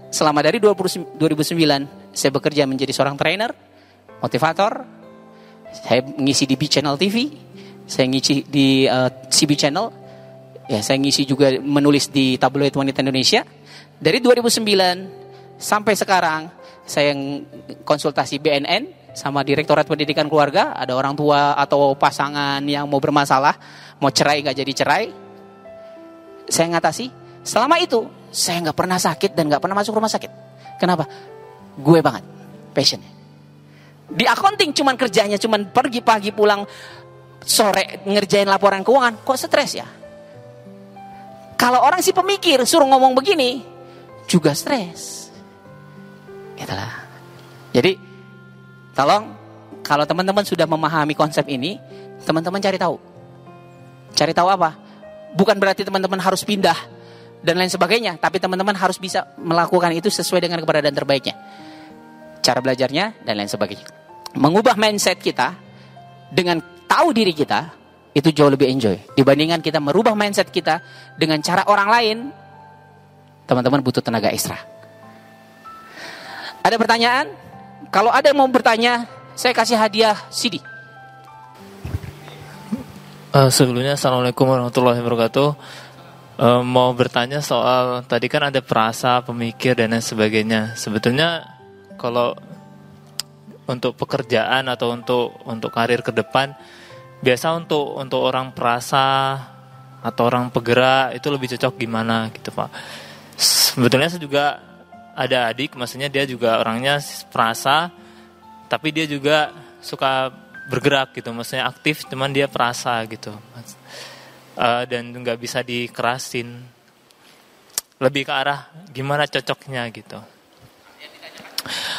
selama dari 20, 2009 saya bekerja menjadi seorang trainer, motivator. Saya ngisi di B Channel TV, saya ngisi di uh, CB Channel. Ya, saya ngisi juga menulis di tabloid wanita Indonesia. Dari 2009 sampai sekarang saya konsultasi BNN sama Direktorat Pendidikan Keluarga. Ada orang tua atau pasangan yang mau bermasalah, mau cerai nggak jadi cerai. Saya ngatasi. Selama itu saya nggak pernah sakit dan nggak pernah masuk rumah sakit. Kenapa? Gue banget, passionnya. Di accounting cuman kerjanya cuman pergi pagi pulang sore ngerjain laporan keuangan, kok stres ya? Kalau orang si pemikir suruh ngomong begini, juga stres. Itulah. Jadi tolong kalau teman-teman sudah memahami konsep ini, teman-teman cari tahu. Cari tahu apa? Bukan berarti teman-teman harus pindah dan lain sebagainya, tapi teman-teman harus bisa melakukan itu sesuai dengan keberadaan terbaiknya. Cara belajarnya dan lain sebagainya. Mengubah mindset kita dengan tahu diri kita itu jauh lebih enjoy dibandingkan kita merubah mindset kita dengan cara orang lain. Teman-teman butuh tenaga ekstra. Ada pertanyaan? Kalau ada yang mau bertanya, saya kasih hadiah CD. Eh, sebelumnya assalamualaikum warahmatullahi wabarakatuh. Eh, mau bertanya soal tadi kan ada perasa, pemikir dan lain sebagainya. Sebetulnya kalau untuk pekerjaan atau untuk untuk karir ke depan biasa untuk untuk orang perasa atau orang penggerak itu lebih cocok gimana gitu pak sebetulnya saya juga ada adik maksudnya dia juga orangnya perasa tapi dia juga suka bergerak gitu maksudnya aktif cuman dia perasa gitu uh, dan nggak bisa dikerasin lebih ke arah gimana cocoknya gitu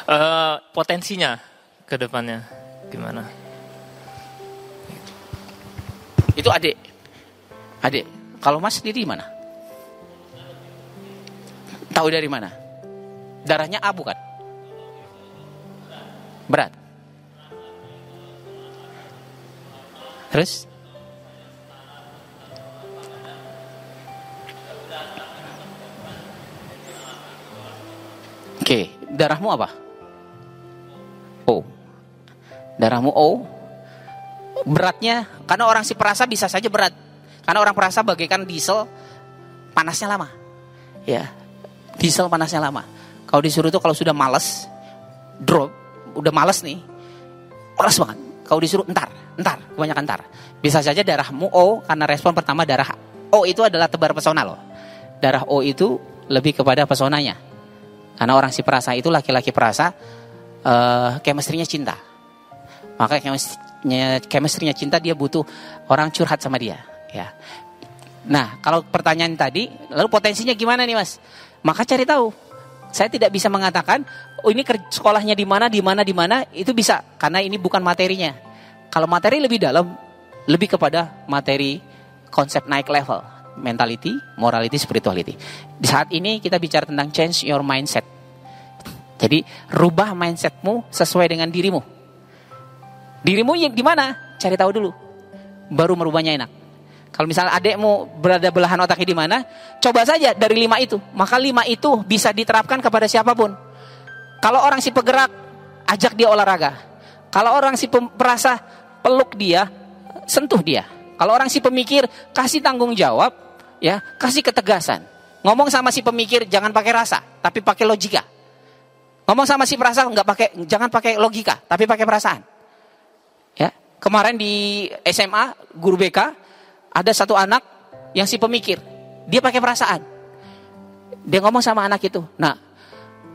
uh, potensinya ke depannya gimana? Itu adik. Adik. Kalau Mas sendiri mana? Tahu dari mana? Darahnya A bukan? Berat. Terus? Oke, darahmu apa? O. Darahmu O. Beratnya, karena orang si perasa bisa saja berat. Karena orang perasa bagaikan diesel, panasnya lama. Ya, diesel panasnya lama. Kalau disuruh tuh kalau sudah males, drop, udah males nih, males banget. Kalau disuruh entar, entar, kebanyakan entar. Bisa saja darahmu O karena respon pertama darah O itu adalah tebar pesona loh. Darah O itu lebih kepada pesonanya. Karena orang si perasa itu laki-laki perasa uh, cinta. Maka chemistry-nya cinta dia butuh orang curhat sama dia, ya. Nah, kalau pertanyaan tadi, lalu potensinya gimana nih, Mas? Maka cari tahu. Saya tidak bisa mengatakan, oh ini sekolahnya di mana, di mana, di mana, itu bisa karena ini bukan materinya. Kalau materi lebih dalam, lebih kepada materi konsep naik level, mentality, morality, spirituality. Di saat ini kita bicara tentang change your mindset. Jadi rubah mindsetmu sesuai dengan dirimu. Dirimu yang di mana? Cari tahu dulu. Baru merubahnya enak. Kalau misalnya adekmu berada belahan otaknya di mana, coba saja dari lima itu. Maka lima itu bisa diterapkan kepada siapa pun. Kalau orang si penggerak, ajak dia olahraga. Kalau orang si perasa, peluk dia, sentuh dia. Kalau orang si pemikir, kasih tanggung jawab, ya, kasih ketegasan. Ngomong sama si pemikir jangan pakai rasa, tapi pakai logika. Ngomong sama si perasa nggak pakai, jangan pakai logika, tapi pakai perasaan. Ya, kemarin di SMA guru BK ada satu anak yang si pemikir, dia pakai perasaan. Dia ngomong sama anak itu, nah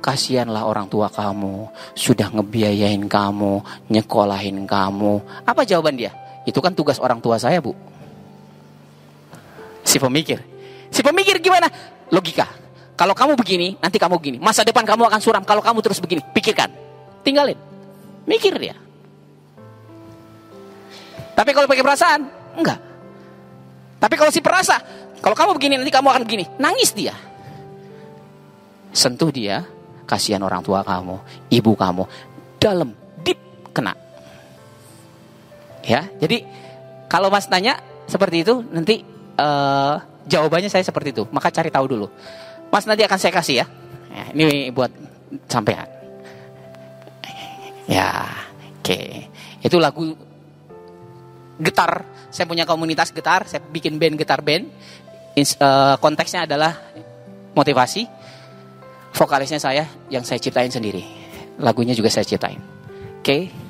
kasihanlah orang tua kamu sudah ngebiayain kamu, nyekolahin kamu. Apa jawaban dia? Itu kan tugas orang tua saya bu. Si pemikir, si pemikir gimana? Logika. Kalau kamu begini, nanti kamu begini. Masa depan kamu akan suram kalau kamu terus begini. Pikirkan. Tinggalin. Mikir dia. Tapi kalau pakai perasaan, enggak. Tapi kalau si perasa, kalau kamu begini nanti kamu akan begini. Nangis dia. Sentuh dia, kasihan orang tua kamu, ibu kamu. Dalam, deep, kena. Ya, jadi kalau mas tanya seperti itu, nanti uh, jawabannya saya seperti itu. Maka cari tahu dulu. Mas nanti akan saya kasih ya. ya ini buat sampean. Ya, oke. Okay. Itu lagu getar. Saya punya komunitas getar. Saya bikin band getar band. ins- eh, konteksnya adalah motivasi. Vokalisnya saya yang saya ciptain sendiri. Lagunya juga saya ciptain. Oke.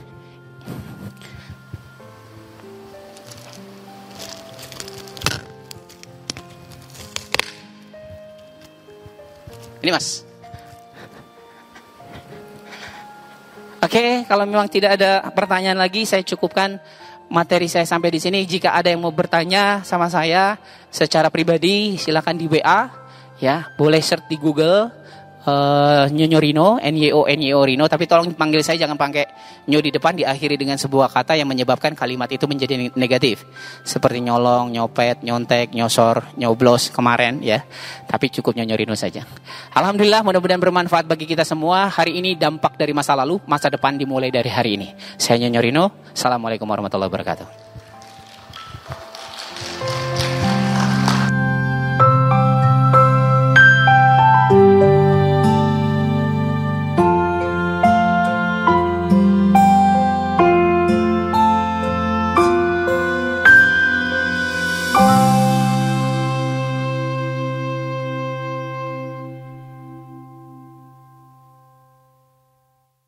Ini Mas. Oke, kalau memang tidak ada pertanyaan lagi, saya cukupkan materi saya sampai di sini. Jika ada yang mau bertanya sama saya secara pribadi, silakan di WA, ya, boleh search di Google eh Nyonyo Rino, N Y O N Y O Rino, tapi tolong panggil saya jangan pakai nyo di depan diakhiri dengan sebuah kata yang menyebabkan kalimat itu menjadi negatif. Seperti nyolong, nyopet, nyontek, nyosor, nyoblos kemarin ya. Tapi cukup Nyonyo Rino saja. Alhamdulillah mudah-mudahan bermanfaat bagi kita semua. Hari ini dampak dari masa lalu, masa depan dimulai dari hari ini. Saya Nyonyo Rino. Assalamualaikum warahmatullahi wabarakatuh.